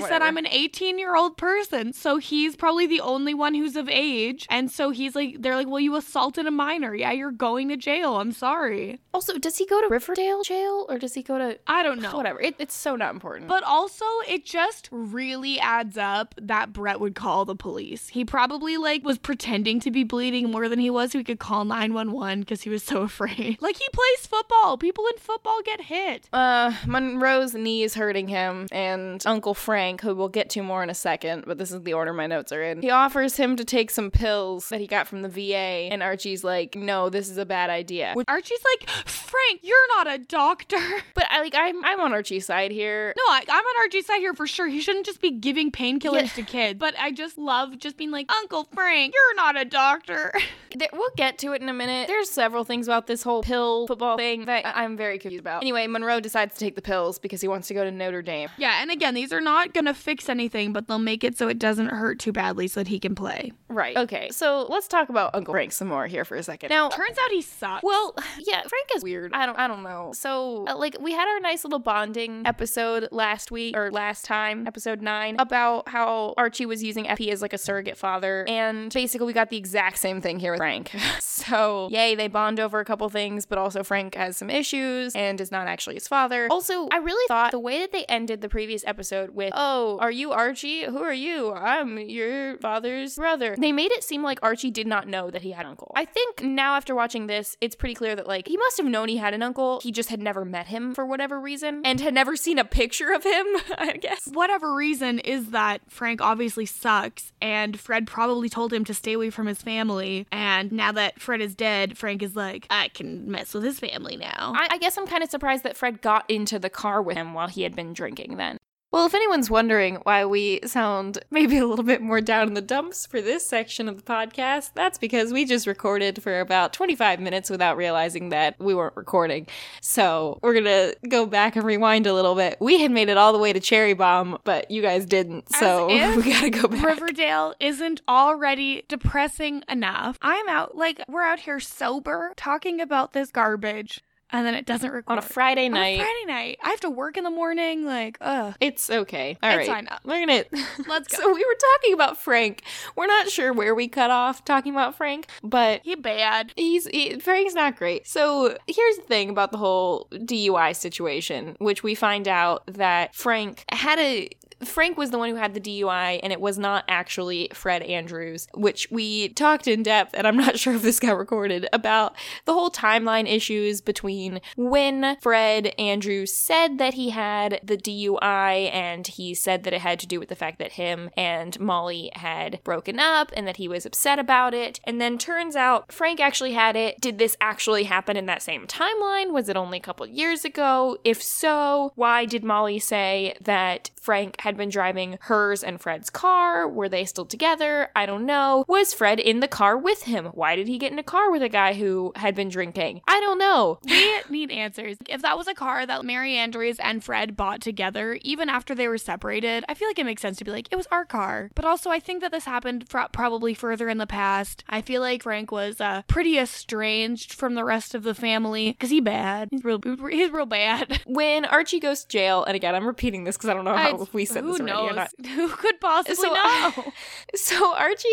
said. I'm an 18 year old person. So he's probably the only one who's of age. And so he's like, they're like, well, you assaulted a minor. Yeah, you're going to jail. I'm sorry. Also, does he go to Riverdale jail, or does he go to. I don't know. Whatever. It, it's so not important. But also, it just really adds up that Brett would call the police. He probably like was pretending to be bleeding more than he was, so he could call 911 because he was so afraid. Like he plays football. People in football get hit. Uh, Monroe's knee is hurting him, and Uncle Frank, who we'll get to more in a second, but this is the order my notes are in, he offers him to take some pills that he got from the VA, and Archie's like, no, this is a bad idea. Which- Archie's like, Frank, you're not a doctor. But I like, I'm, I'm on Archie's side here. No, I, I'm on Archie's side here for sure. He shouldn't just be giving painkillers Yeah. to kids. But I just love just being like, Uncle Frank, you're not a doctor. There, we'll get to it in a minute. There's several things about this whole pill football thing that I- I'm very confused about. Anyway, Monroe decides to take the pills because he wants to go to Notre Dame. yeah, and again, these are not gonna fix anything, but they'll make it so it doesn't hurt too badly so that he can play. Right. Okay, so let's talk about Uncle Frank some more here for a second. Now, Turns out he sucks. Well, yeah, Frank is weird. I don't I don't know. So, uh, like we had our nice little bonding episode last week or last time, episode 9, about how Archie was using FP as like a surrogate father and basically we got the exact same thing here with Frank. so, yay, they bond over a couple things, but also Frank has some issues and is not actually his father. Also, I really thought the way that they ended the previous episode with, "Oh, are you Archie? Who are you? I'm your father's brother." They made it seem like Archie did not know that he had an uncle. I think now after watching this, it's pretty clear that like he must have known he had an uncle. He just had never met him for whatever reason and had never seen a picture of him, I guess. whatever reason is that Frank obviously sucks, and Fred probably told him to stay away from his family. And now that Fred is dead, Frank is like, I can mess with his family now. I, I guess I'm kind of surprised that Fred got into the car with him while he had been drinking then. Well, if anyone's wondering why we sound maybe a little bit more down in the dumps for this section of the podcast, that's because we just recorded for about 25 minutes without realizing that we weren't recording. So we're gonna go back and rewind a little bit. We had made it all the way to Cherry Bomb, but you guys didn't. So we gotta go back. Riverdale isn't already depressing enough. I'm out, like, we're out here sober talking about this garbage, and then it doesn't record. on a Friday On a night. Friday night. I have to work in the morning. Like, ugh. It's okay. All right, It's fine. Uh, we're gonna Let's go. So we were talking about Frank. We're not sure where we cut off talking about Frank, but He bad. he's he, Frank's not great. So here's the thing about the whole DUI situation, which we find out that Frank had a Frank was the one who had the DUI, and it was not actually Fred Andrews, which we talked in depth, and I'm not sure if this got recorded, about the whole timeline issues between when Fred Andrews said that he had the DUI, and he said that it had to do with the fact that him and Molly had broken up and that he was upset about it. And then turns out Frank actually had it. Did this actually happen in that same timeline? Was it only a couple years ago? If so, why did Molly say that Frank had been driving hers and Fred's car. Were they still together? I don't know. Was Fred in the car with him? Why did he get in a car with a guy who had been drinking? I don't know. We need answers. If that was a car that Mary Andrews and Fred bought together, even after they were separated, I feel like it makes sense to be like, it was our car. But also, I think that this happened fr- probably further in the past. I feel like Frank was uh, pretty estranged from the rest of the family because he bad. He's real. He's real bad. When Archie goes to jail, and again, I'm repeating this because I don't know how I- we said who this already knows? or not. Who could possibly So- know? So Archie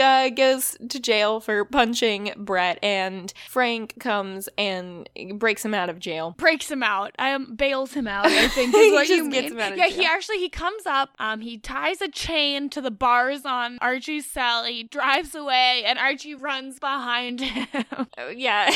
uh, goes to jail for punching Brett, and Frank comes and breaks him out of jail. breaks him out. Um, bails him out. I think is what you mean. him out of yeah, jail. he actually he comes up. Um, he ties a chain to the bars on Archie's cell. He drives away, and Archie runs behind him. Oh, yeah,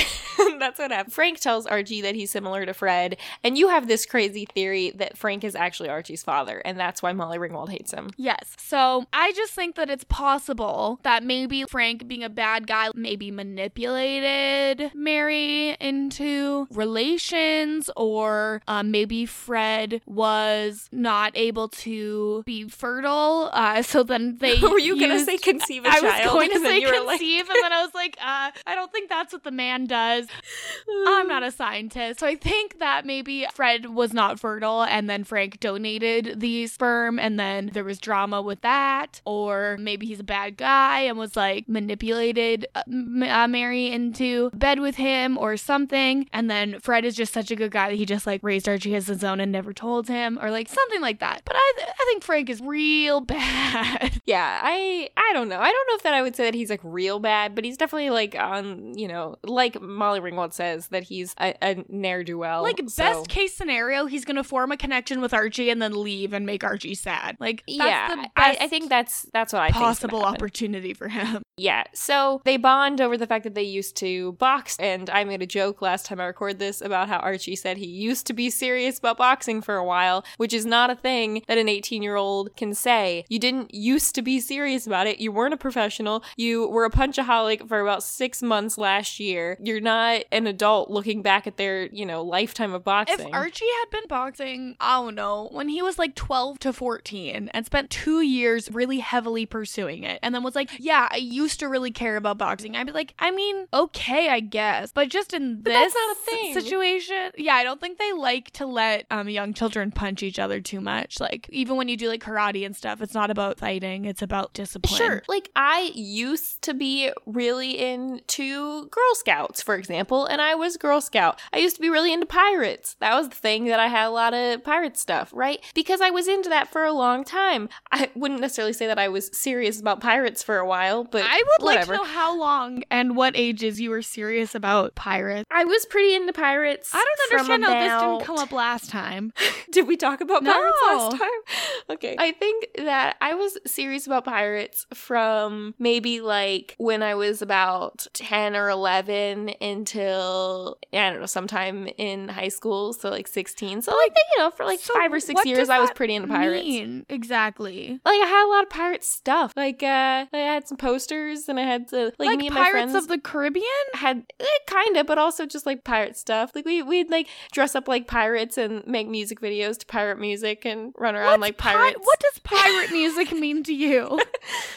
that's what happened. Frank tells Archie that he's similar to Fred, and you have this crazy theory that Frank is actually Archie's father, and that's why Molly Ringwald hates him. yes. So I just think that it's possible that maybe Frank, being a bad guy, maybe manipulated Mary into relations, or um, maybe Fred was not able to be fertile. Uh, so then they Were you gonna say conceive a I child? I was going to say you were like- conceive, and then I was like, uh, I don't think that's what the man does. I'm not a scientist. So I think that maybe Fred was not fertile, and then Frank donated the sperm, and then there was drama with that. Or maybe he's a bad guy and was like manipulated uh, uh, Mary into bed with him or something. And then Fred is just such a good guy that he just like raised Archie as his own and never told him, or like something like that. But I, I think Frank is real bad. Yeah, I I don't know. I don't know if that I would say that he's like real bad, but he's definitely like on you know like Molly Ringwald says that he's a, a ne'er do well. Like best case scenario, he's gonna form a connection with Archie and then leave and make Archie sad. Like that's yeah, the I, I think that's that's what I possible opportunity for him. Yeah, so they bond over the fact that they used to box, and I made a joke last time I recorded this about how Archie said he used to be serious about boxing for a while, which is not a thing that an 18 year old can say. You didn't used to be serious about it. You weren't a professional. You were a punchaholic for about six months last year. You're not an adult looking back at their, you know, lifetime of boxing. If Archie had been boxing, I don't know, when he was like 12 to 14 and spent two years really heavily pursuing it, and then was like, yeah, I used to really care about boxing, I'd be like, I mean, okay, I guess. But just in this a thing. situation, yeah, I don't think they like to let um, young children punch each other too much. Like, even when you do like karate and stuff, it's not about fighting, it's about discipline. Sure. Like I used to be really into Girl Scouts, for example, and I was Girl Scout. I used to be really into pirates. That was the thing that I had a lot of pirate stuff, right? Because I was into that for a long time. I wouldn't necessarily say that I was serious about pirates for a while, but I would whatever. like to know how long and what ages you were serious about pirates. I was pretty into pirates. I don't understand how this didn't come up last time. Did we talk about pirates last time? Okay. I think that I was serious about pirates from maybe like when I was about 10 or 11 until, I don't know, sometime in high school. So like 16. So like, you know, for like So five or six what years, does I was pretty into pirates. mean? Exactly. Like I had a lot of pirate stuff. Like uh I had some posters and I had to like, Like, me and my Pirates friends of the Caribbean? had eh, kind of, but also just like pirate stuff. Like we we'd like dress up like pirates and make music videos to pirate music and run around What's like pi- pirates. what does pirate music mean to you?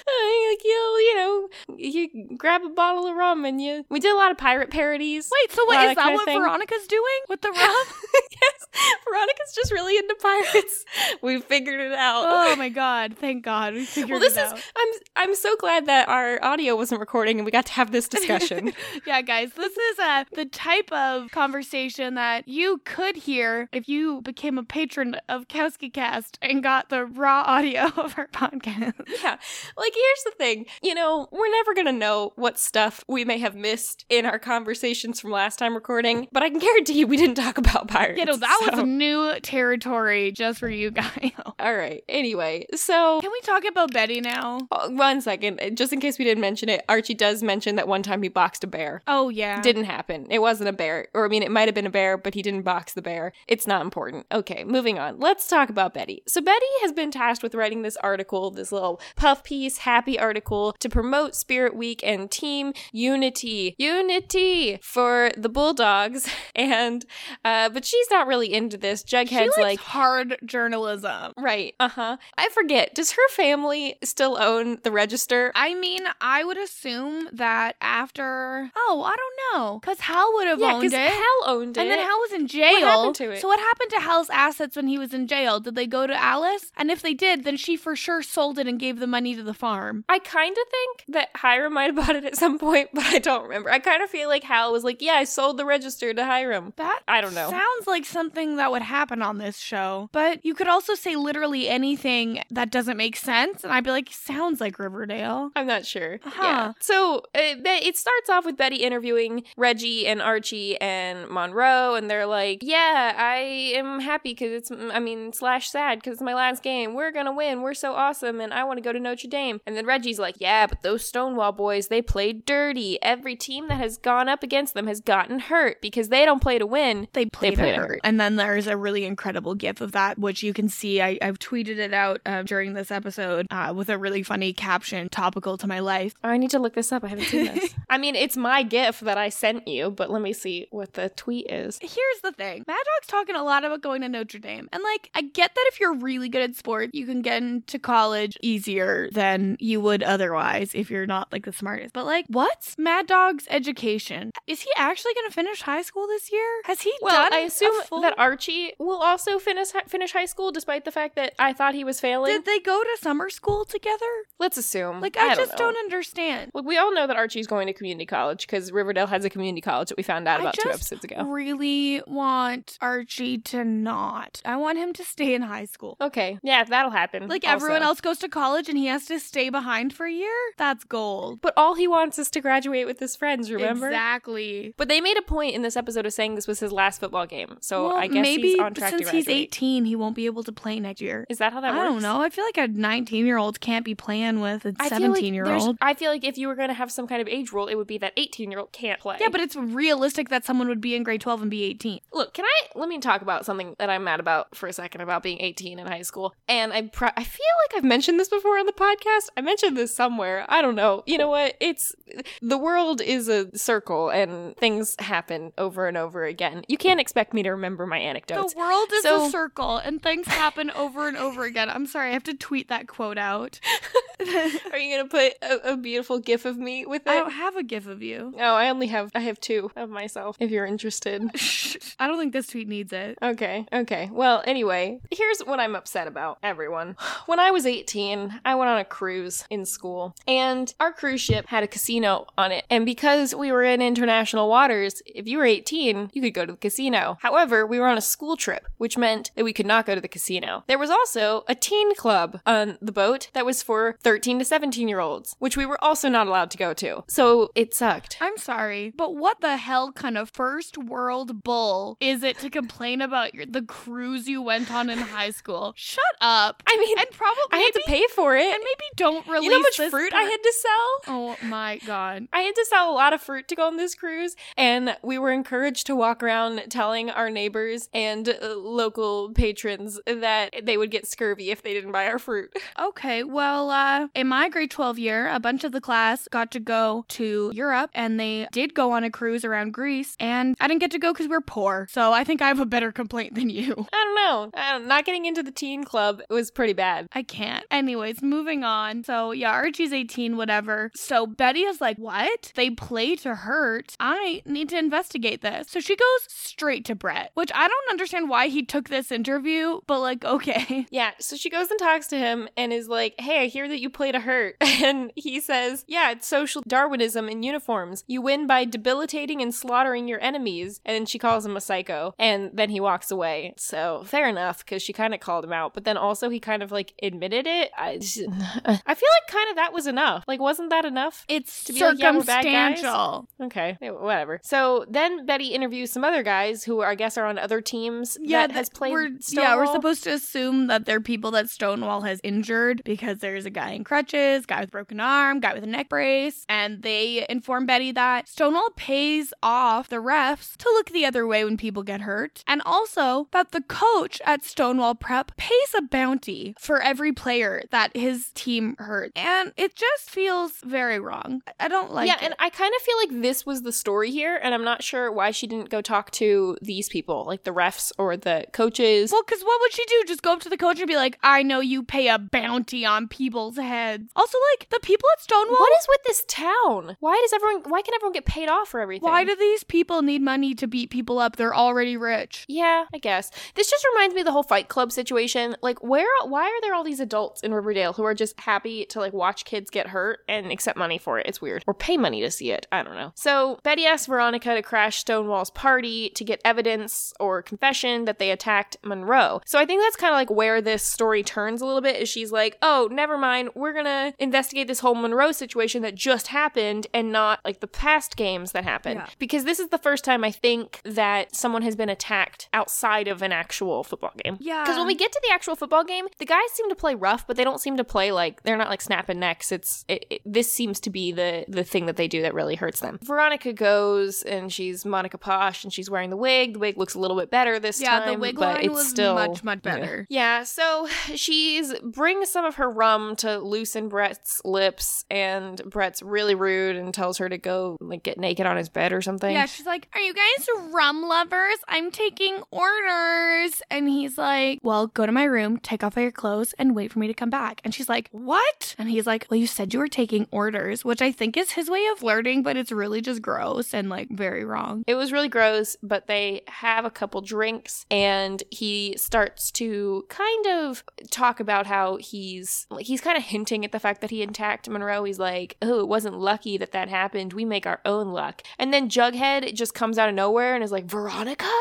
Like you you know you grab a bottle of rum and you we did a lot of pirate parodies. Wait, so what is that that what. Veronica's doing with the rum? yes, Veronica's just really into pirates. we figured it out. oh my god, thank god. We figured well, this it is out. I'm I'm so glad that our audio wasn't recording and we got to have this discussion. yeah, guys, this is uh, the type of conversation that you could hear if you became a patron of Kowski Cast and got the raw audio of our podcast. Yeah. Like, here's the thing. You know, we're never going to know what stuff we may have missed in our conversations from last time recording, but I can guarantee you we didn't talk about pirates. You know, that was so- new territory just for you guys. All right. Anyway, so. Can we talk about Betty now? uh, One second, just in case we didn't mention it, Archie does mention that one time he boxed a bear. Oh, yeah. Didn't happen. It wasn't a bear. Or, I mean, it might have been a bear, but he didn't box the bear. It's not important. Okay, moving on. Let's talk about Betty. So, Betty has been tasked with writing this article, this little puff piece, happy article, to promote Spirit Week and Team Unity. Unity for the Bulldogs. And, uh, but she's not really into this. Jughead's like, hard journalism. right, uh huh. I forget, does her family still own the register? I mean, I would assume that after. Oh, I don't know. Because Hal would have yeah, owned it. Hal owned it. and then Hal was in jail. What happened to it? So what happened to Hal's assets when he was in jail? Did they go to Alice? And if they did, then she for sure sold it and gave the money to the farm. I kind of think that Hiram might have bought it at some point, but I don't remember. I kind of feel like Hal was like, "Yeah, I sold the register to Hiram." That I don't know. Sounds like something that would happen on this show. But you could also say literally anything that doesn't make sense, and I'd be like, sounds like Riverdale. I'm not sure. Huh. Yeah. So uh, Be- it starts off with Betty interviewing Reggie and Archie and Monroe, and they're like, "Yeah, I am happy because it's, I mean, slash sad because it's my last game. We're gonna win. We're so awesome, and I want to go to Notre Dame." And then Reggie's like, "Yeah, but those Stonewall boys, they played dirty. Every team that has gone up against them has gotten hurt because they don't play to win. They played, played it it. hurt. And then there's a really incredible gif of that, which you can see. I, I've tweeted it out uh, during this episode uh, with a really funny caption, topical to my life. Oh, I need to look this up. I haven't seen this. I mean, it's my GIF that I sent you, but let me see what the tweet is. Here's the thing Mad Dog's talking a lot about going to Notre Dame. And, like, I get that if you're really good at sport, you can get into college easier than you would otherwise if you're not, like, the smartest. But, like, what's Mad Dog's education? Is he actually going to finish high school this year? Has he Well, done I assume full- that Archie will also finish finish high school, despite the fact that I thought he was failing. Did they go to summer school together? Let's assume. Like, I, don't just know. don't understand. Look, we all know that Archie's going to community college because Riverdale has a community college that we found out I about two episodes ago. really want Archie to not. I want him to stay in high school. Okay, yeah, that'll happen. Like also. everyone else goes to college and he has to stay behind for a year? That's gold. But all he wants is to graduate with his friends. Remember? Exactly. But they made a point in this episode of saying this was his last football game, so well, I guess maybe he's on track since to he's 18, he won't be able to play next year. Is that how that I works? I don't know. I feel like a 19 year old can't be playing with a feel like 17 year old. I feel like if you were going to have some kind of age rule, it would be that 18 year old can't play. Yeah, but it's realistic that someone would be in grade 12 and be 18. look, can I let me talk about something that I'm mad about for a second about being 18 in high school? And I pr- I feel like I've mentioned this before on the podcast. I mentioned this somewhere. I don't know. You know what? It's the world is a circle and things happen over and over again. You can't expect me to remember my anecdotes. The world is So- a circle and things happen over and over again. I'm sorry, I have to tweet that quote out. Are you going to put a, a beautiful gif of me with it? I don't have a gif of you. Oh, I only have I have two of myself. If you're interested. I don't think this tweet needs it. Okay, okay. Well, anyway, here's what I'm upset about, everyone. When I was 18, I went on a cruise in school, and our cruise ship had a casino on it. And because we were in international waters, if you were 18, you could go to the casino. However, we were on a school trip, which meant that we could not go to the casino. There was also a teen club on the boat that was for 13 to 17 year olds, which we were also not allowed to go to. So it sucked. I'm sorry, but what the hell kind of first world bull is it to complain about your, the cruise you went on in high school? Shut up. I mean, And probably I had to pay for it. and maybe don't release you know how much fruit I had to sell? Oh my god. I had to sell a lot of fruit to go on this cruise, and we were encouraged to walk around telling our neighbors and uh, local patrons that they would get scurvy if they didn't buy our fruit. Okay, well, uh, in my grade 12 year, a bunch of the class got to go to Europe and they did go on a cruise around Greece, and I didn't get to go because we're poor. So I think I have a better complaint than you. I don't know. I don't, not getting into the teen club was pretty bad. I can't. Anyways, moving on. So, yeah, Archie's 18, whatever. So, Betty is like, What? They play to hurt. I need to investigate this. So, she goes straight to Brett, which I don't understand why he took this interview, but like, okay. Yeah, so she goes and talks to him and is like, Hey, I hear that you play to hurt. And he says, Yeah, it's social Darwinism in uniforms. You win by debilitating and slaughtering your enemies. And she calls him a psycho. And then he walks away. So fair enough, because she kind of called him out. But then also he kind of like admitted it. I, just- I feel like kind of that was enough. Like, wasn't that enough? It's To be like, yeah, we're bad guys? circumstantial. Okay, eh, whatever. So then Betty interviews some other guys who I guess are on other teams yeah, that has played We're, yeah, we're supposed to assume that they're people that Stonewall has injured because there's a guy in crutches, guy with broken arm, guy with a neck brace, and they inform Betty that Stonewall pays off the refs to look the other way when people get hurt, and also that the coach at Stonewall Prep pays a bounty for every player that his team hurt. And it just feels very wrong. I don't like yeah, it. and I kind of feel like this was the story here, and I'm not sure why she didn't go talk to these people, like the refs or the coaches. Well, because what would she do? Just go up to the coach and be like, I know you pay a bounty on people's heads. Also, like, the people at Stonewall. what is with this town? Why does everyone? Why can everyone get paid off for everything? Why do these people need money to beat people up? They're already rich. Yeah, I guess. This just reminds me of the whole Fight Club situation. Like, where, why are there all these adults in Riverdale who are just happy to like watch kids get hurt and accept money for it? It's weird. Or pay money to see it. I don't know. So Betty asks Veronica to crash Stonewall's party to get evidence or confession that they attacked Monroe. So I think that's kind of like where this story turns a little bit. Is she's like, oh, never mind. We're gonna investigate this whole Monroe situation that just happened and not like the past games that happened. Yeah. Because this is the first time I think that someone has been attacked outside of an actual football game. Yeah. Because when we get to the actual football game, the guys seem to play rough, but they don't seem to play like they're not like snapping necks. It's it, it, this seems to be the the thing that they do that really hurts them. Veronica goes and she's Monica Posh and she's wearing the wig. The wig looks a little bit better this Yeah, time. the wig but line it's was still much, much Yeah. better. Yeah, so she's brings some of her rum to loosen Brett's lips, and Brett's really rude and tells her to go like get naked on his bed or something. Yeah, she's like, Are you guys rum lovers? I'm taking orders. And he's like, Well, go to my room, take off all your clothes, and wait for me to come back. And she's like, What? And he's like, Well, you said you were taking orders, which I think is his way of flirting, but it's really just gross and like very wrong. It was really gross, but they have a couple drinks and he starts to kind of talk about how he's he's kind of hinting at the fact that he attacked Monroe. He's like, "Oh, it wasn't lucky that that happened. We make our own luck." And then Jughead just comes out of nowhere and is like, "Veronica?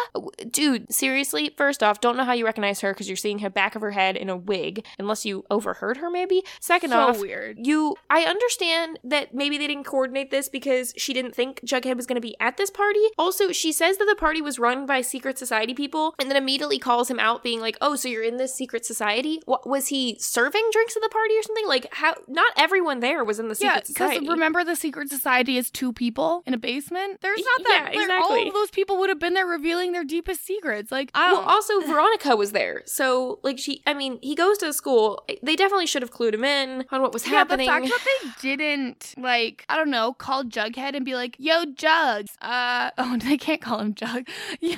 Dude, seriously? First off, don't know how you recognize her because you're seeing her back of her head in a wig unless you overheard her maybe. Second so off, weird. you I understand that maybe they didn't coordinate this because she didn't think Jughead was going to be at this party. Also, she says that the party was run by secret society people and then immediately calls him out being like, "Oh, so you're in this secret society? What was he serving drinks at the party or something? Like how not everyone there was in the secret Yeah, secret because remember the secret society is two people in a basement. There's not that. Yeah, there- All of those people would have been there revealing their deepest secrets. Like, I well, also Veronica was there, so like she. I mean, he goes to the school. They definitely should have clued him in on what was yeah, happening. the fact that they didn't like, I don't know, call Jughead and be like, "Yo, Jugs." Uh, oh, they can't call him Jug. Yeah.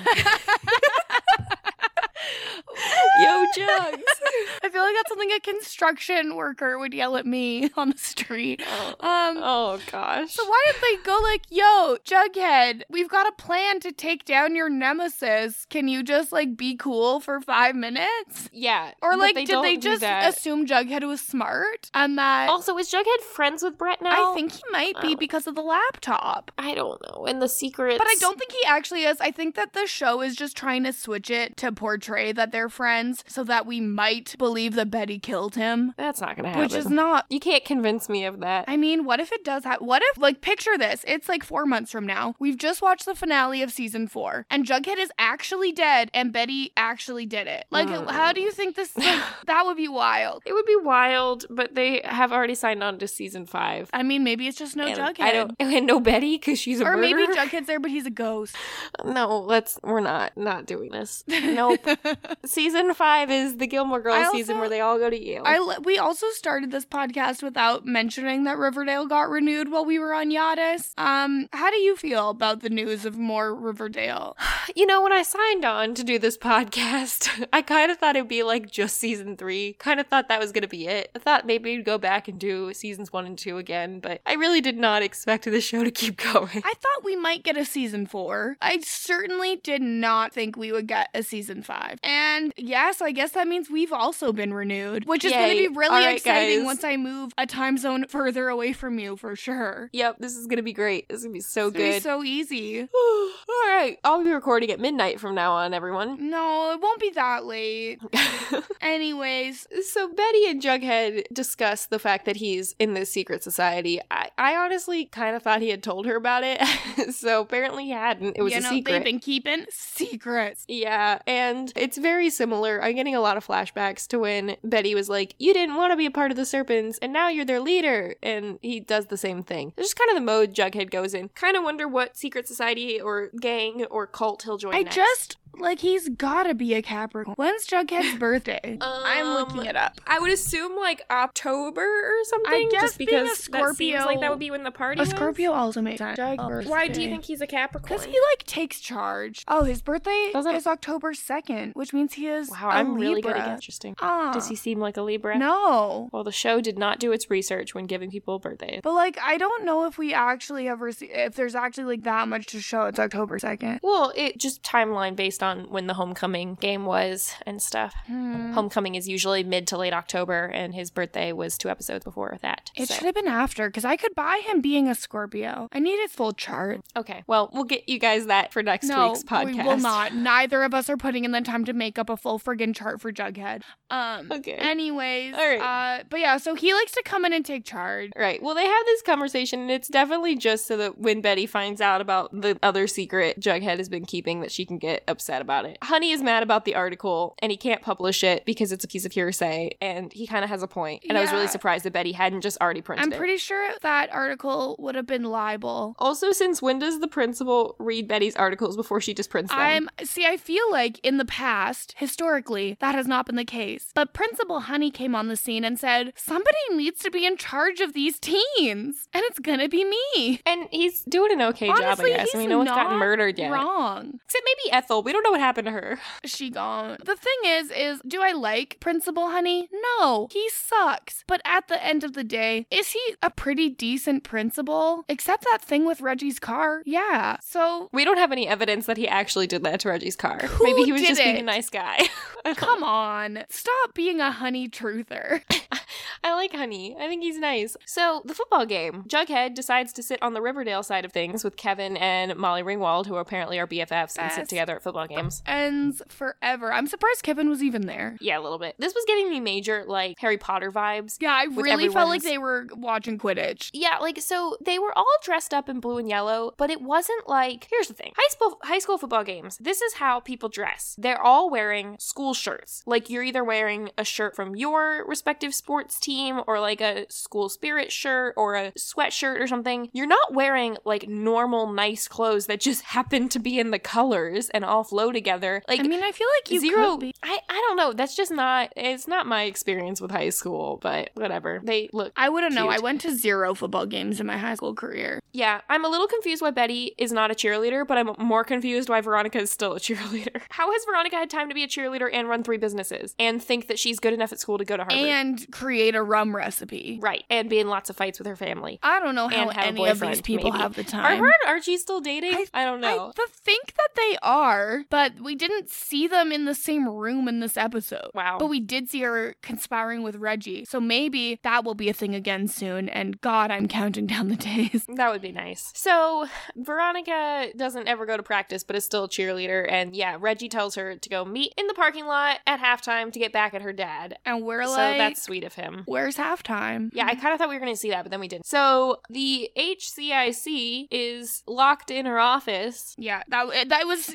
Yo, Jugs. I feel like that's something a construction worker would yell at me on the street. Um, oh gosh. So why did they go like, "Yo, Jughead, we've got a plan to take down your nemesis. Can you just like be cool for five minutes?" Yeah. Or like, they did they just assume Jughead was smart and that? Also, is Jughead friends with Brett now? I think he might be Oh. because of the laptop. I don't know. And the secrets. But I don't think he actually is. I think that the show is just trying to switch it to portray that they're friends so that we might believe that Betty killed him, That's not gonna happen. which is not. You can't convince me of that. I mean, what if it does happen? What if, like, picture this? It's like four months from now. We've just watched the finale of season four, and Jughead is actually dead, and Betty actually did it. Like, Mm. how do you think this? Like, that would be wild. It would be wild, but they have already signed on to season five. I mean, maybe it's just no And Jughead. I don't. And no Betty because she's a or maybe murderer. Jughead's there, but he's a ghost. no, let's. We're not not doing this. Nope. season five is the Gilmore Girls I season where they all go to Yale. I we also started this podcast without mentioning that Riverdale got renewed while we were on Yadis. Um, how do you feel about the news of more Riverdale? You know, when I signed on to do this podcast, I kind of thought it'd be like just season three. Kind of thought that was going to be it. I thought maybe we'd go back and do seasons one and two again, but I really did not expect the show to keep going. I thought we might get a season four. I certainly did not think we would get a season five. And yes, I guess that means we've also been renewed, which is going to be really All right, exciting guys. once I move a time zone further away from you for sure. Yep, this is going to be great. This is going to be so It's good. so easy. All right, I'll be recording at midnight from now on, everyone. No, it won't be that late. Anyways, so Betty and Jughead discuss the fact that he's in this secret society. I, I honestly kind of thought he had told her about it, so apparently he hadn't. It was you a know, secret. they've been keeping secrets. Yeah, and it's very similar. I'm getting a lot of flashbacks to when Betty was like, You didn't want to be a part of the Serpents, and now you're their leader. And he does the same thing. It's just kind of the mode Jughead goes in. Kind of wonder what secret society or gang or cult he'll join I next. just Like he's gotta be a Capricorn. When's Jughead's birthday? I'm looking Um, it up. I would assume like October or something. I guess just being a because that seems like that would be when the party. A was. Scorpio also makes sense. Why do you think he's a Capricorn? Because he like takes charge. Oh, his birthday Doesn't- is October second, which means he is. Wow, i I'm really good at Libra. interesting. Ah, Does he seem like a Libra? No. Well, the show did not do its research when giving people birthdays. But like, I don't know if we actually ever see if there's actually like that much to show. It's October second. Well, it just timeline based on when the homecoming game was and stuff. Hmm. Homecoming is usually mid to late October, and his birthday was two episodes before that. It so- should have been after, because I could buy him being a Scorpio. I need his full chart. Okay, well, we'll get you guys that for next no, week's podcast. we will not. Neither of us are putting in the time to make up a full friggin' chart for Jughead. Um. Okay. Anyways. All right. Uh. But yeah, so he likes to come in and take charge. Right. Well, they have this conversation, and it's definitely just so that when Betty finds out about the other secret Jughead has been keeping, that she can get upset about it. Honey is mad about the article, and he can't publish it because it's a piece of hearsay, and he kind of has a point. And I was really surprised that Betty hadn't just already printed it. I'm pretty sure that article would have been libel. Also, since when does the principal read Betty's articles before she just prints them? I'm see I feel like in the past, historically, that has not been the case. But Principal Honey came on the scene and said, "Somebody needs to be in charge of these teens, and it's to be me." and he's doing an okay job, I Honestly, guess. I mean, no one's gotten murdered yet. Wrong. Except maybe Ethel. We don't know what happened to her. She gone. The thing is, is do I like Principal Honey? No, he sucks. But at the end of the day, is he a pretty decent principal? Except that thing with Reggie's car. Yeah. So We don't have any evidence that he actually did that to Reggie's car. Who maybe he was just being a nice guy. come on, stop being a honey truther. I like Honey. I think he's nice. So, the football game. Jughead decides to sit on the Riverdale side of things with Kevin and Molly Ringwald, who apparently are BFFs and sit together at football games. Ends forever. I'm surprised Kevin was even there. Yeah, a little bit. This was giving me major, like, Harry Potter vibes. Yeah, I really felt like they were watching Quidditch. Yeah, like so they were all dressed up in blue and yellow, but it wasn't like here's the thing. High school high school football games. This is how people dress. They're all wearing school shirts. Like you're either wearing a shirt from your respective sports team or like a school spirit shirt or a sweatshirt or something. You're not wearing like normal nice clothes that just happen to be in the colors and all flow together. Like I mean, I feel like you zero could be. I, I don't know that's just not it's not my experience with high school but whatever they look I wouldn't know. I went to zero football games in my high school career. Yeah, I'm a little confused why Betty is not a cheerleader, but I'm more confused why Veronica is still a cheerleader. How has Veronica had time to be a cheerleader and run three businesses and think that she's good enough at school to go to Harvard? And create a rum recipe. right, and be in lots of fights with her family. I don't know how And have a any of these people maybe. have the Are time. her and Archie still dating? I, I- don't know. I th- think that they are, but we didn't see them in the same room in this episode. wow. But we did see her conspiring with Reggie. So maybe that will be a thing again soon. And God, I'm counting down the days. that would be nice. So, Veronica doesn't ever go to practice, but is still a cheerleader. And yeah, Reggie tells her to go meet in the parking lot at halftime to get back at her dad. And we're so like, that's sweet of him. where's halftime? Yeah, I kind of thought we were going to see that, but then we didn't. So the HCIC is locked in her office. Yeah, that that was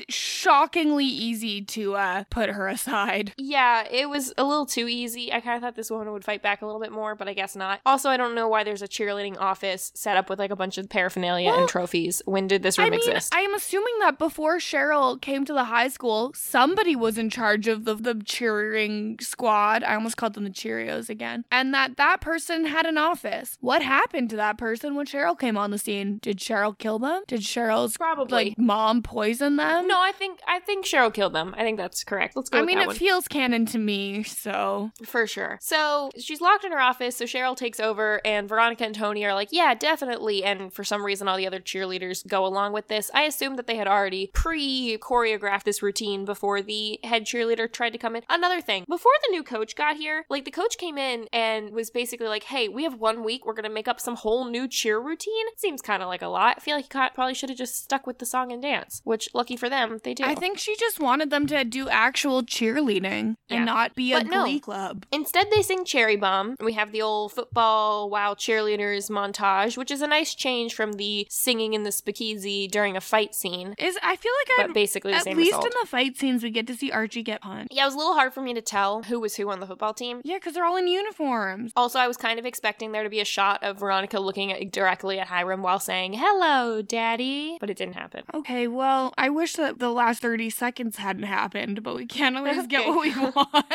shockingly easy to uh, put her aside. Yeah, it was a little too easy. I kind of thought this woman would fight back a little bit more, but I guess not. Also, I don't know why there's a cheerleading office set up with like a bunch of paraphernalia Well, and trophies. When did this room I mean, exist? I am assuming that before Cheryl came to the high school, somebody was in charge of the, the cheering squad. I almost called them the Cheerios again. And that that person had an office. What happened to that person when Cheryl came on the scene? Did Cheryl kill them? Did Cheryl's Probably. like mom poison them? no, I think I think Cheryl killed them. I think that's correct. Let's go. I mean, it one. feels canon to me, so. For sure. So she's locked in her office, so Cheryl takes over, and Veronica and Tony are like, yeah, definitely. And for some reason, all the other cheerleaders go along with this. I assume that they had already pre choreographed this routine before the head cheerleader tried to come in. Another thing, before the new coach got here, like the coach came in and was basically like, hey, we have one week, we're gonna make up some whole new cheer routine. Seems kind of like a lot. I feel like he probably should have just stuck with the song and dance, which, lucky for them, they do. I think she just wanted them to do actual cheerleading Yeah. and not be a But no. glee club. Instead, they sing Cherry Bomb. We have the old football wow cheerleaders montage, which is a nice change from the singing in the speakeasy during a fight scene, Is I feel like I basically the at least result. in the fight scenes we get to see Archie get punched. yeah, it was a little hard for me to tell who was who on the football team. Yeah, because they're all in uniforms. Also, I was kind of expecting there to be a shot of Veronica looking at, directly at Hiram while saying, Hello, Daddy. But it didn't happen. Okay, well, I wish that the last 30 seconds hadn't happened, but we can't always get what we want.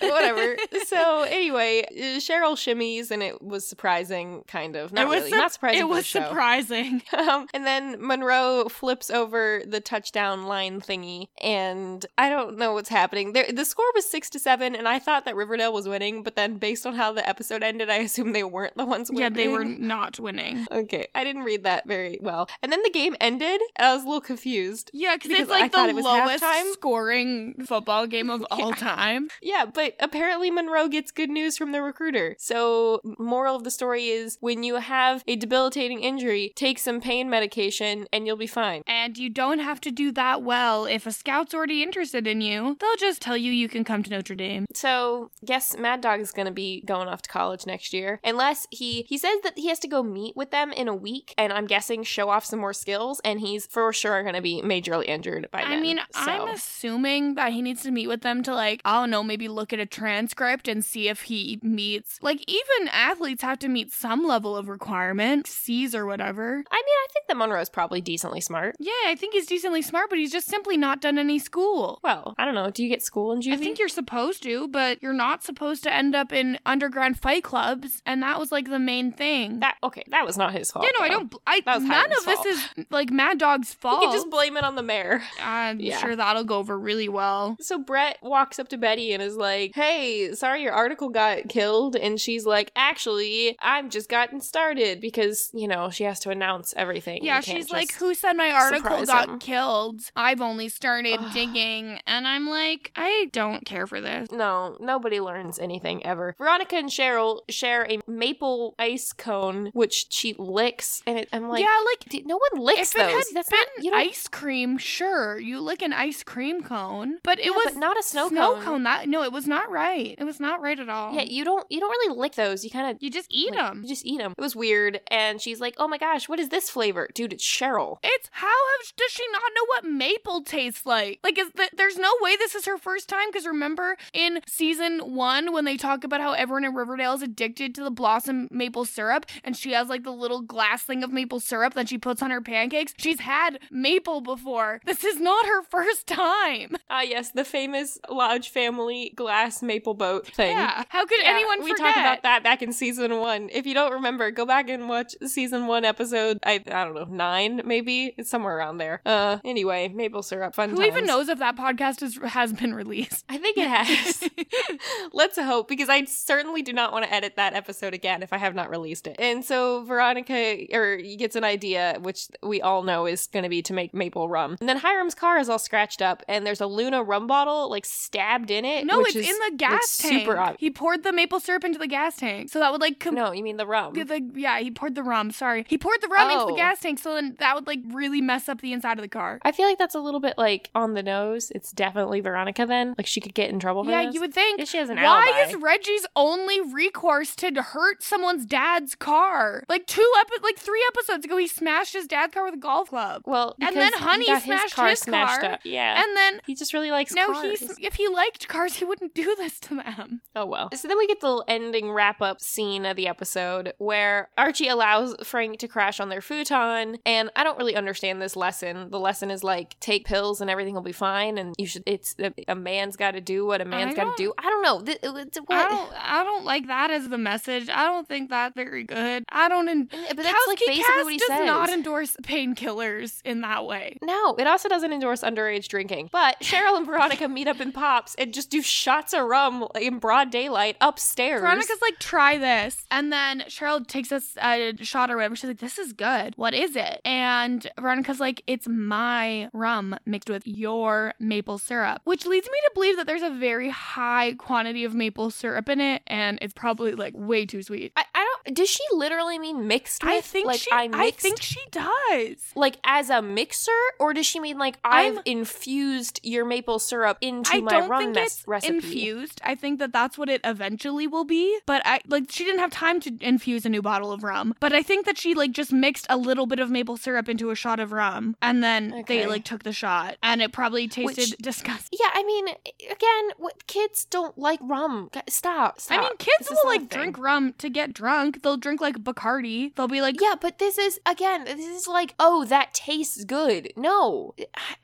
Whatever. So anyway, uh, Cheryl shimmies, and it was surprising, kind of. Not it was really. sup- not surprising. It was surprising. Um, and then Monroe flips over the touchdown line thingy, and I don't know what's happening. There, the score was six to seven, and I thought that Riverdale was winning, but then based on how the episode ended, I assumed they weren't the ones winning. Yeah, they were not winning. Okay, I didn't read that very well. And then the game ended, and I was a little confused. Yeah, because Because it's like thought the lowest halftime. scoring football game of all time. Yeah, but apparently Monroe gets good news from the recruiter. So, moral of the story is when you have a debilitating injury, take some pain medication and you'll be fine. And you don't have to do that well. If a scout's already interested in you, they'll just tell you you can come to Notre Dame. So, guess Mad Dog is going to be going off to college next year. Unless he he says that he has to go meet with them in a week and I'm guessing show off some more skills and he's for sure going to be majorly injured by then. I mean, so. I'm assuming that he needs to meet with them to like, I don't know, maybe look at a transcript and see if he meets like even athletes have to meet some level of requirement, C's or whatever. I mean, I think that Monroe's probably decently smart. Yeah, I think he's decently smart, but he's just simply not done any school. Well, I don't know. Do you get school in juvie? I think you're supposed to, but you're not supposed to end up in underground fight clubs, and that was like the main thing. that okay. That was not his fault. yeah, no, I don't. I none of this is like Mad Dog's fault. You can just oh. blame it on the mayor. I'm Yeah. sure that'll go over really well. So Brett walks up to Betty and is like, "Hey, sorry your article got killed." And she's like, "Actually, I've just gotten started because, you know, she has to announce everything. Yeah, she's like, "Who said my article got him." killed? I've only started digging," and I'm like, "I don't care for this." No, nobody learns anything ever. Veronica and Cheryl share a maple ice cone, which she licks, and it, I'm like, yeah, like no one licks if those. had That's been not you don't, ice cream, sure, you lick an ice cream cone, but it Yeah, was but not a snow, snow cone. cone. That no, it was not right. It was not right at all. Yeah, you don't you don't really lick those. You kind of you just eat like, them. You just eat them. It was weird, and she's like, "Oh my gosh, what is this flavor, dude? It's Cheryl." It's how have does she not know what maple tastes like? Like, is that there's no way this is her first time? Because remember in season one when they talk about how everyone in Riverdale is addicted to the blossom maple syrup, and she has like the little glass thing of maple syrup that she puts on her pancakes. She's had maple before. This is not her first time. Ah, yes, the famous Lodge family glass maple boat thing. Yeah, how could Yeah, anyone we forget? talked about that back in season one. If you don't remember, go back and watch season one episode. I I don't know nine maybe it's somewhere around there. Uh, anyway, maple syrup, fun. Who even knows if that podcast is, has been released? I think it has. Let's hope because I certainly do not want to edit that episode again if I have not released it. And so Veronica or gets an idea, which we all know is going to be to make maple rum. And then Hiram's car is all scratched up, and there's a Luna rum bottle like stabbed in it. No, which it's is, in the like, gas tank. Super obvious. He poured the maple syrup into the gas tank, so that would like com- No, you mean the rum. The, the- yeah, he poured the rum. Sorry, he poured the rum into the Oh. gas tank, so then that would like really mess up the inside of the car. I feel like that's a little bit like on the nose. It's definitely Veronica then. Like she could get in trouble for Yeah, this. you would think. She has an Why alibi. is Reggie's only recourse to hurt someone's dad's car? Like two epi- like three episodes ago, he smashed his dad's car with a golf club. Well, And then because he Honey got smashed his car his smashed car, up. Yeah, And then he just really likes now cars. he's if he liked cars, he wouldn't do this to them. Oh well. So then we get the ending wrap up scene of the episode where Archie allows Frank to crash on their futon, and I don't really understand this lesson. The lesson is like take pills and everything will be fine, and you should. It's a, a man's got to do what a man's got to don't- I don't know. Th- it's- what- I don't I don't like that as the message. I don't think that's very good. I don't. En- eh, But that's like basically Cast what he does says. not endorse painkillers in that way. No, it also doesn't endorse underage drinking. But Cheryl and Veronica meet up in Pops and just do shots of rum in broad daylight upstairs. Veronica's like, try this. And then Cheryl takes us a shot or whatever. She's like, this is good. What is it? And Veronica's like, it's my rum mixed with your maple syrup, which leads me to believe that there's a very high quantity of maple syrup in it. And it's probably like way too sweet. I, I don't. Does she literally mean mixed with? I think like she, I, I, think she does. like as a mixer, or does she mean like I've I'm- infused your maple syrup into I my don't rum think mes- it's recipe? infused. I think that that's what it eventually will be. But I like she didn't have time to infuse a new bottle of rum. But I think that she like just mixed a little bit of maple syrup into a shot of rum, and then Okay. they like took the shot, and it probably tasted Which- disgusting. Yeah, I mean, again, what kids don't like rum. G- Stop. I mean, kids This will like drink rum to get drunk. They'll drink like Bacardi. They'll be like, Yeah, but this is again, this is like, oh, that tastes good. No,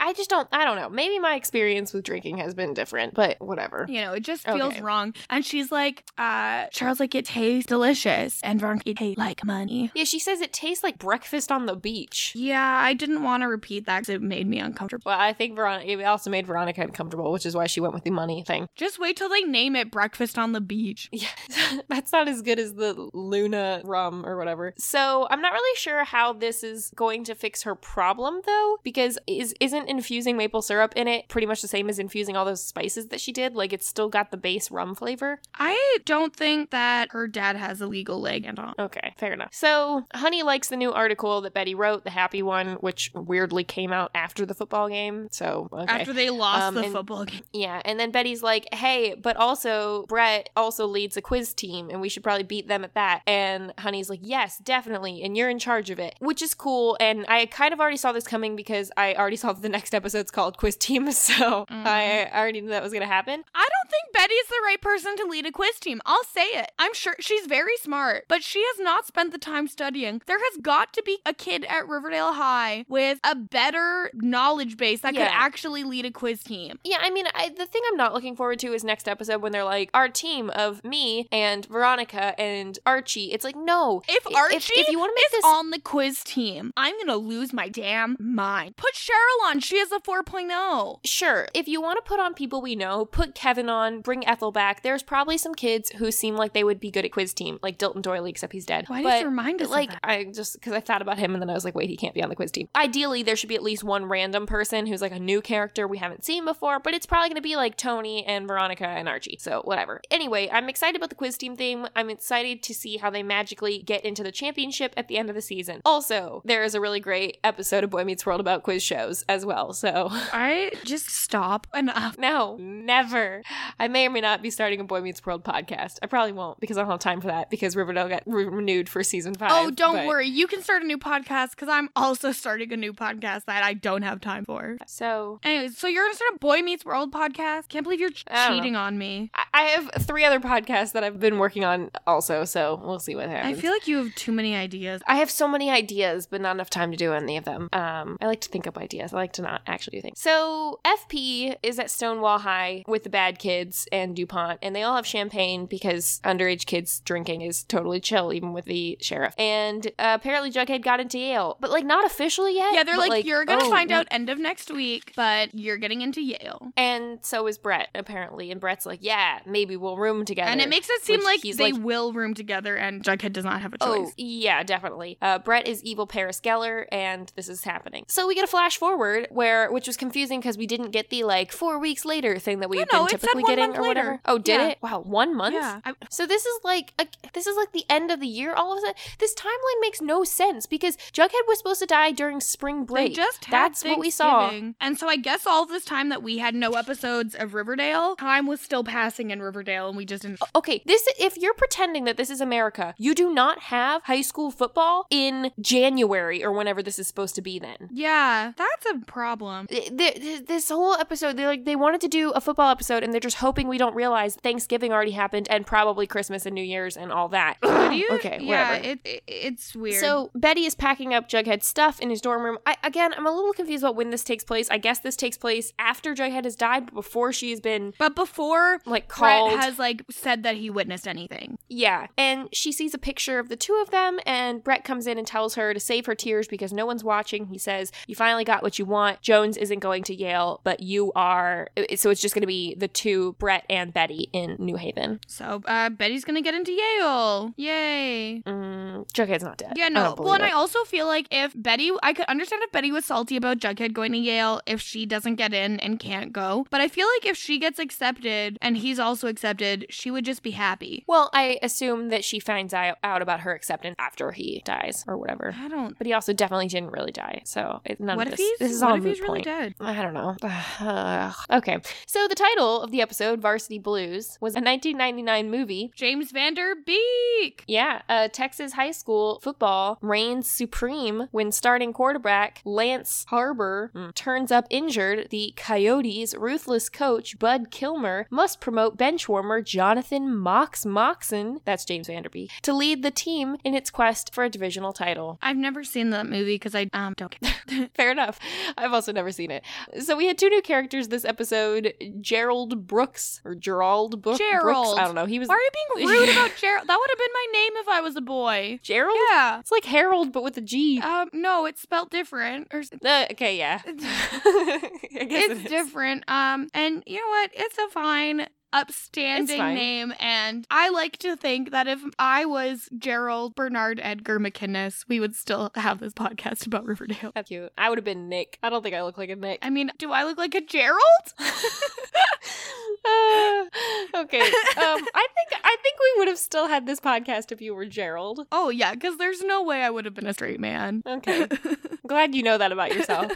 I just don't. I don't know. Maybe my experience with drinking has been different, but whatever. you know, it just feels Okay. wrong. And she's like, uh, Charles, like, it tastes delicious. And Veronica, it tastes like money. Yeah, she says it tastes like breakfast on the beach. Yeah, I didn't want to repeat that because it made me uncomfortable. Well, I think Veronica it also made Veronica uncomfortable, which is why she went with the money thing. Just wait till they name it Breakfast on the Beach. Yeah, that's not as good as the Luna rum or whatever. So I'm not really sure how this is going to fix her problem though, because is isn't infusing maple syrup in it pretty much the same as infusing all those spices that she did? Like it's still got the base rum flavor. I don't think that her dad has a legal leg and on. Okay, fair enough. So Honey likes the new article that Betty wrote, the happy one, which weirdly came out after the football game. So okay. After they lost Um, the and- football game. Yeah, and then Betty's like, "Hey, but also Brett also leads a quiz team, and we should probably beat them at that." And Honey's like, "Yes, definitely, and you're in charge of it," which is cool. And I kind of already saw this coming because I already saw the next episode's called Quiz Team, so Mhm. I already knew that was gonna happen. I don't think Betty's the right person to lead a quiz team. I'll say it. I'm sure she's very smart, but she has not spent the time studying. There has got to be a kid at Riverdale High with a better knowledge base that Yeah. could actually lead a quiz team. Yeah, I mean, I, the thing I'm not looking forward to is next episode when they're like, "Our team of me and Veronica and Archie." It's like, no, If Archie if, you want to make is this on the quiz team, I'm gonna lose my damn mind. Put Cheryl on. She has a oh. 4.0. Sure. If you want to put on people we know, put Kevin on, bring Ethel back. There's probably some kids who seem like they would be good at quiz team, like Dilton Doiley, except he's dead. Why but, did you remind us Like of that? I just because I thought about him and then I was like, wait, he can't be on the quiz team. Ideally, there should be at least one random person who's like a new character we haven't seen before, but it's probably going to be like Tony and Veronica and Archie. So whatever. Anyway, I'm excited about the quiz team thing. I'm excited to see how they magically get into the championship at the end of the season. Also, there is a really great episode of Boy Meets World about quiz shows as well. So. I just stop enough. No, never. I may or may not be starting a Boy Meets World podcast. I probably won't because I don't have time for that because Riverdale got re- renewed for season five. Oh, don't but- worry. You can start a new podcast because I'm also starting a new podcast that I don't have time for. So Anyways, so you're gonna start a Boy Meets World podcast? Can't believe you're ch- I know. cheating on me. I- I have three other podcasts that I've been working on also. So we'll see what happens. I feel like you have too many ideas. I have so many ideas, but not enough time to do any of them. Um, I like to think up ideas. I like to not actually do things. So FP is at Stonewall High with the bad kids and DuPont, and they all have champagne because underage kids drinking is totally chill, even with the sheriff. And uh, apparently Jughead got into Yale, but like not officially yet. Yeah, they're but, like, you're gonna oh, find yeah. out end of next week, but you're getting into Yale. And so is Brett apparently, and Brett's like, yeah, maybe we'll room together. And it makes it seem like he's they like- will room together, and Jughead does not have a choice. Oh, choice. yeah, definitely. Uh, Brett is evil Paris Geller, and this is happening. So we get a flash forward where, which was confusing because we didn't get the like four weeks later thing that we've No, no, been typically getting or whatever. later. Oh, did Yeah. it? Wow, one month. Yeah. I- So this is like a, this is like the end of the year. All of a sudden, this timeline makes no sense because Jughead was supposed to die during spring break. They just had that's what we saw. And so I guess all this time that we had no episodes of Riverdale, time was still passing in Riverdale, and we just didn't. Okay, this if you're pretending that this is America, you do not have high school football in January or whenever this is supposed to be then. Yeah, that's a problem. th- th- this whole episode they like they wanted to do a football episode and they're just hoping we don't realize Thanksgiving already happened and probably Christmas and New Year's and all that. You? okay, yeah, whatever. it, it it's weird. So Betty is packing up Jughead's stuff in his dorm room. I, again, I'm a little confused about when this takes place. I guess this takes place after Jughead has died, but before she's been but before like called. Brett has like said that he witnessed anything. Yeah, and she sees a picture of the two of them, and Brett comes in and tells her to save her tears because no one's watching. He says, You finally got what you want. Jones isn't going to Yale, but you are. So it's just going to be the two, Brett and Betty, in New Haven. So uh, Betty's gonna get into Yale. Yay. Mm, Jughead's not dead. Yeah, no. Well, and believe I also feel like if Betty, I could understand if Betty was salty about Jughead going to Yale if she doesn't get in and can't go. But I feel like if she gets accepted and he's also accepted, she would just be happy. Well, I assume that she finds out about her acceptance after he dies or whatever. I don't. But he also definitely didn't really die, so it, none What of if this. he's? this is what all if moot he's really point. dead? I don't know. Okay. So the title of the episode, Varsity Blues, was a 1999 movie. James Van Der Beek. Yeah, uh, Texas high school football reigns supreme when starting quarterback Lance Harbor mm, turns up injured. The Coyotes' ruthless coach Bud Kilmer must promote benchwarmer Jonathan Mox Moxon, that's James Van Der Beek, to lead the team in its quest for a divisional title. I've never seen that movie because I um, don't care. Fair enough. I've also never seen it. So we had two new characters this episode Gerald Brooks, or Gerald Book- Brooks. Gerald. I don't know. He was Why are you being rude about Gerald? That would have been my name if I was a boy. Gerald? Yeah. It's like Harold, but with a G. Um, no, it's spelled different. Or Uh, okay, yeah. It's it different. Um, and you know what? It's a fine, upstanding name. And I like to think that if I was Gerald Bernard Edgar McInnes, we would still have this podcast about Riverdale. That's cute. I would have been Nick. I don't think I look like a Nick. I mean, do I look like a Gerald? Uh, okay. Um, I think I think we would have still had this podcast if you were Gerald. Oh yeah, because there's no way I would have been a straight man. Okay. Glad you know that about yourself.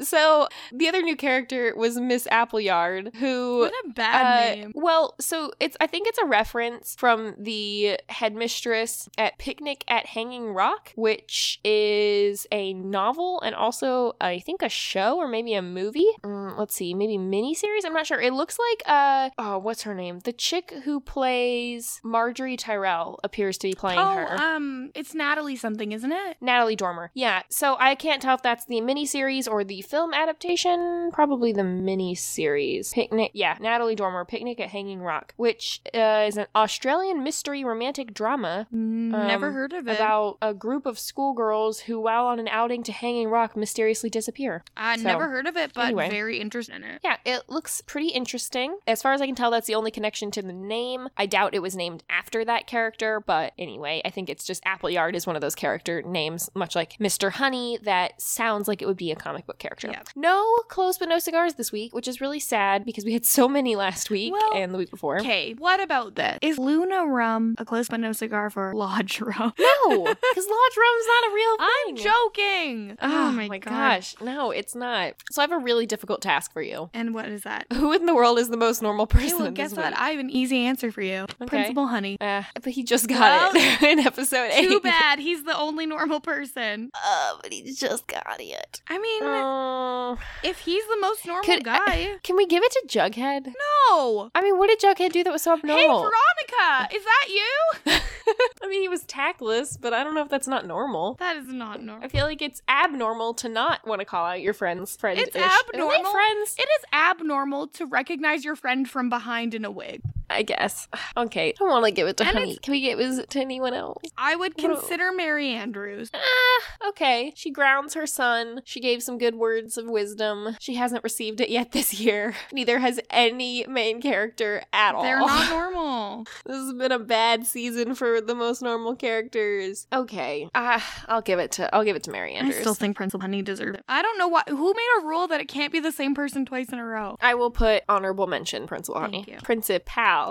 so the other new character was Miss Appleyard, who what a bad Uh, name. Well, so it's I think it's a reference from the headmistress at Picnic at Hanging Rock, which is a novel and also I think a show or maybe a movie. Mm, let's see, maybe miniseries. I'm not sure. It looks like uh oh, what's her name? The chick who plays Margaery Tyrell appears to be playing Oh, her. um, it's Natalie something, isn't it? Natalie Dormer. Yeah, so I can't tell if that's the miniseries or the film adaptation. Probably the miniseries. Picnic. Yeah, Natalie Dormer, Picnic at Hanging Rock, which uh, is an Australian mystery romantic drama Never Um, heard of it. about a group of schoolgirls who, while on an outing to Hanging Rock, mysteriously disappear. I so, never heard of it, but anyway. very interested in it. Yeah, it looks pretty interesting. As far as I can tell, that's the only connection to the name. I doubt it was named after that character, but anyway, I think it's just Appleyard is one of those character names, much like Mr. Honey, that sounds like it would be a comic book character. Yeah. No clothes but no cigars this week, which is really sad because we had so many last week Well, and the week before. Okay, what about this? Is Luna rum a close but no cigar for Lodge rum? No, because Lodge Rum's not a real thing. I'm joking. Oh, Oh, my, my, gosh. No, it's not. So I have a really difficult task for you. And what is that? Who in the world is the most normal person? Hey, well, guess what? I have an easy answer for you. Principal Honey. Uh, but he just got it in episode eight. Too bad. He's the only normal person. Uh, but he just got it. I mean, Uh, if he's the most normal could- guy. can we give it to Jughead? No. I mean, what did Jughead do that was so abnormal? Hey? Veronica, is that you? I mean, he was tactless, but I don't know if that's not normal. That is not normal. I feel like it's abnormal to not want to call out your friends. Friend, It's abnormal. friends. It is abnormal to recognize your friend from behind in a wig. I guess. Okay, I don't want to give it to And Honey. Can we give it to anyone else? I would What a- consider Mary Andrews. Ah, okay. She grounds her son. She gave some good words of wisdom. She hasn't received it yet this year. Neither has any main character at all. They're not normal. This has been a bad season for the most normal characters. Okay, ah, I'll give it to I'll give it to Mary Andrews. I still think Principal Honey deserved it. I don't know why. Who made a rule that it can't be the same person twice in a row? I will put honorable mention, Principal Thank Honey. you. Principal.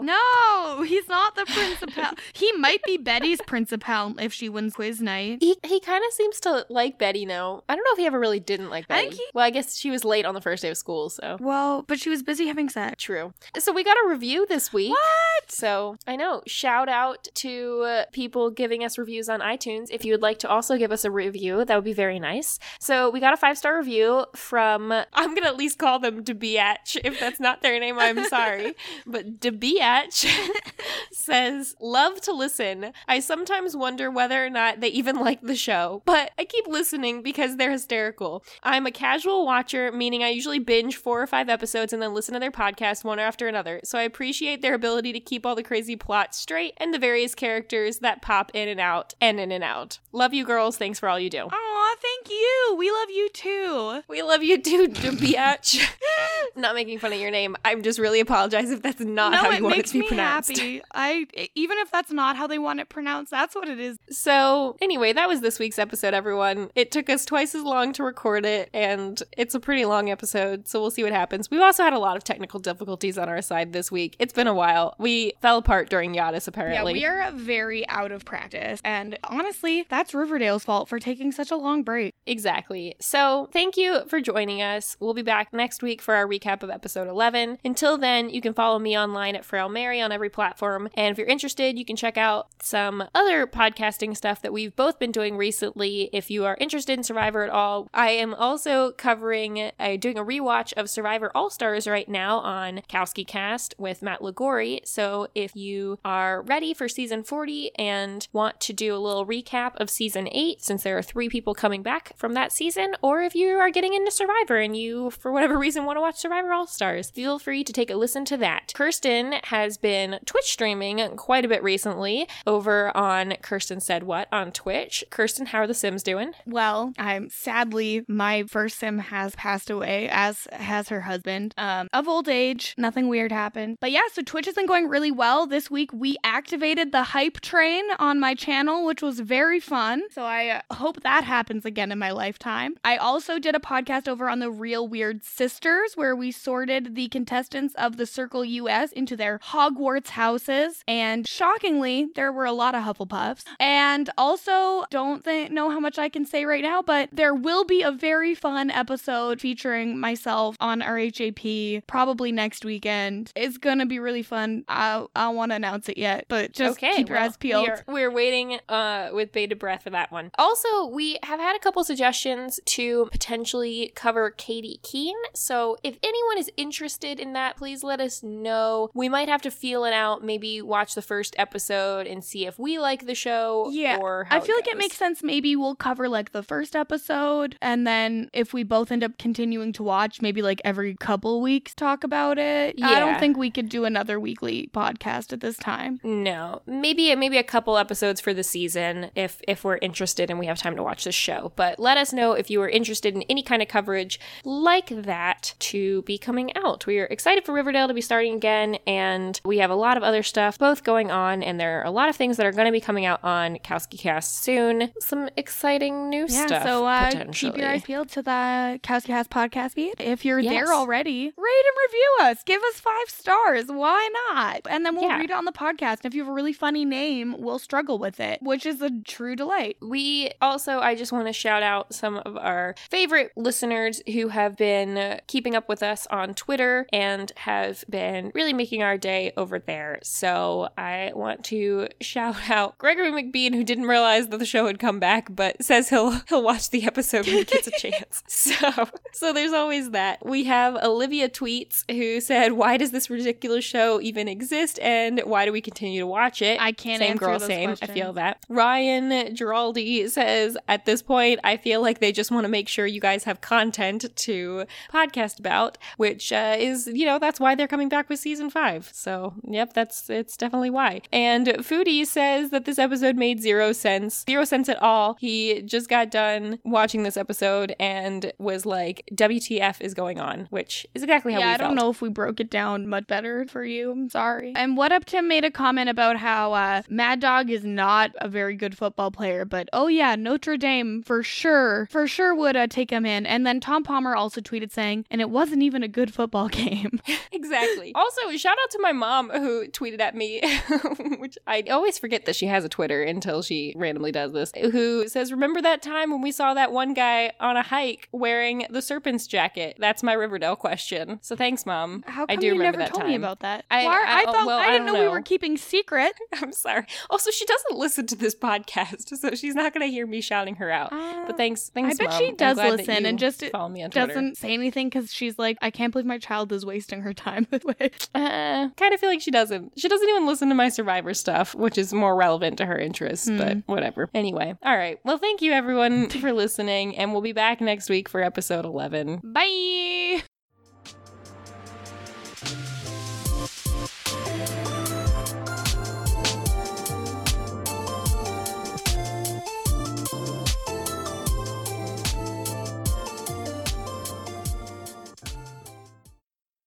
No, he's not the principal. he might be Betty's principal if she wins quiz night. He, he kind of seems to like Betty now. I don't know if he ever really didn't like I Betty. think he- Well, I guess she was late on the first day of school, so. Well, but she was busy having sex. True. So we got a review this week. What? So I know. Shout out to uh, people giving us reviews on iTunes. If you would like to also give us a review, that would be very nice. So we got a five star review from. I'm gonna at least call them Debiatch. If that's not their name, I'm sorry. But Debiatch says, "Love to listen. I sometimes wonder whether or not they even like the show, but I keep listening because they're hysterical. I'm a casual watcher, meaning I usually binge four or five episodes and then listen to their podcast one after another. So I appreciate their ability to keep all the crazy plots straight and the various characters that pop in and out and in and out. Love you, girls. Thanks for all you do. Aw, thank you. We love you too. We love you too, Debiatch. not making fun of your name. I'm just really apologize if that's not no, how you want it makes to be me pronounced. happy. I even if that's not how they want it pronounced, that's what it is. So, anyway, that was this week's episode, everyone. It took us twice as long to record it, and it's a pretty long episode, so we'll see what happens. We've also had a lot of technical difficulties on our side this week. It's been a while. We fell apart during Yadis, apparently. Yeah, we are very out of practice, and honestly, that's Riverdale's fault for taking such a long break. Exactly. So, thank you for joining us. We'll be back next week for our recap of episode 11. Until then, you can follow me online at Frail Mary on every platform. And if you're interested, you can check out some other podcasting stuff that we've both been doing recently. If you are interested in Survivor at all, I am also covering, uh, doing a rewatch of Survivor All Stars right now on Kowski Cast with Matt Lagori. So, if you are ready for season 40 and want to do a little recap of season 8, since there are three people coming back from that season, or if you are getting into Survivor and you, for whatever reason, want to watch Survivor All Stars, feel free to take a listen to that. Kirsten has been Twitch streaming quite a bit recently over on Kirsten Said What on Twitch. Kirsten, how are the Sims doing? Well, I'm sadly my first sim has passed away, as has her husband. Um, of old age, nothing weird happened. But yeah, so Twitch has been going really well. This week we activated the hype train on my channel, which was very fun. So I uh, hope that happens again in my lifetime. I also did a podcast over on the Real Weird Sisters where we sorted the contestants of the Circle US into their Hogwarts houses. And shockingly, there were a lot of Hufflepuffs. And also, don't know how much I can say right now, but there will be a very fun episode featuring myself on RHAP probably next weekend. It's gonna be really fun. I I want to announce it yet, but just okay, keep your well, eyes peeled. We're, we're waiting uh, with bated breath for that one. Also, we have had a couple suggestions to potentially cover Katy Keene. So if anyone is interested in that, please let us know. We might have to feel it out, maybe watch the first episode and see if we like the show. Yeah, or how I feel like it makes sense. Maybe we'll cover like the first episode, and then if we both end up continuing to watch, maybe like every couple weeks talk about it. I don't think we could do another weekly podcast at this time. No, maybe maybe a couple episodes for the season if if we're interested and we have time to watch the show. But let us know if you are interested in any kind of coverage like that to be coming out. We are excited for Riverdale to be starting again, and we have a lot of other stuff both going on, and there are a lot of things that are going to be coming out on Kowski Cast soon. Some exciting new Yeah, stuff. so uh, keep your eyes peeled to the Kowski Cast podcast feed. If you're Yes. there already, rate and review us. Give us five stars. Why not? And then we'll Yeah. read it on the podcast. And if you have a really funny name, we'll struggle with it, which is a true delight. We also, I just want to shout out some of our favorite listeners who have been uh, keeping up with us on Twitter and have been really making our day over there. So I want to shout out Gregory McBean, who didn't realize that the show had come back, but says he'll he'll watch the episode when he gets a chance. So so there's always that. We have Olivia Tweets who said, "Why does this ridiculous show even exist, and why do we continue to watch it?" I can't same girl, same. I feel that. Ryan Giraldi says, at this point, I feel like they just want to make sure you guys have content to podcast about, which uh, is, you know, that's why they're coming back with season five. So, yep, that's it's definitely why. And Foodie says that this episode made zero sense, zero sense at all. He just got done watching this episode and was like, "WTF is going on?" Which is exactly how yeah, I don't know if we broke it down much better for you. I'm sorry. And What Up Tim made a comment about how uh, Mad Dog is not a very good football player, but oh yeah, Notre Dame for sure, for sure would uh, take him in. And then Tom Palmer also tweeted saying, and it wasn't even a good football game. Exactly. Also, shout out to my mom who tweeted at me, which I always forget that she has a Twitter until she randomly does this, who says, Remember that time when we saw that one guy on a hike wearing the serpent's jacket? That's my Riverdale question. So thanks, mom. How I come do you remember never that told me time. about that? I- I- I, thought well, I I didn't don't know we were keeping secret. I'm sorry. Also, she doesn't listen to this podcast, so she's not going to hear me shouting her out. But thanks, thanks, I bet Mom. she does listen and just follow me on Twitter. doesn't say anything because she's like, I can't believe my child is wasting her time this way. Uh, kind of feel like she doesn't. She doesn't even listen to my Survivor stuff, which is more relevant to her interests, but hmm. whatever. Anyway, all right. Well, thank you everyone for listening, and we'll be back next week for episode 11. Bye.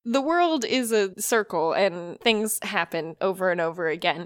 The world is a circle and things happen over and over again.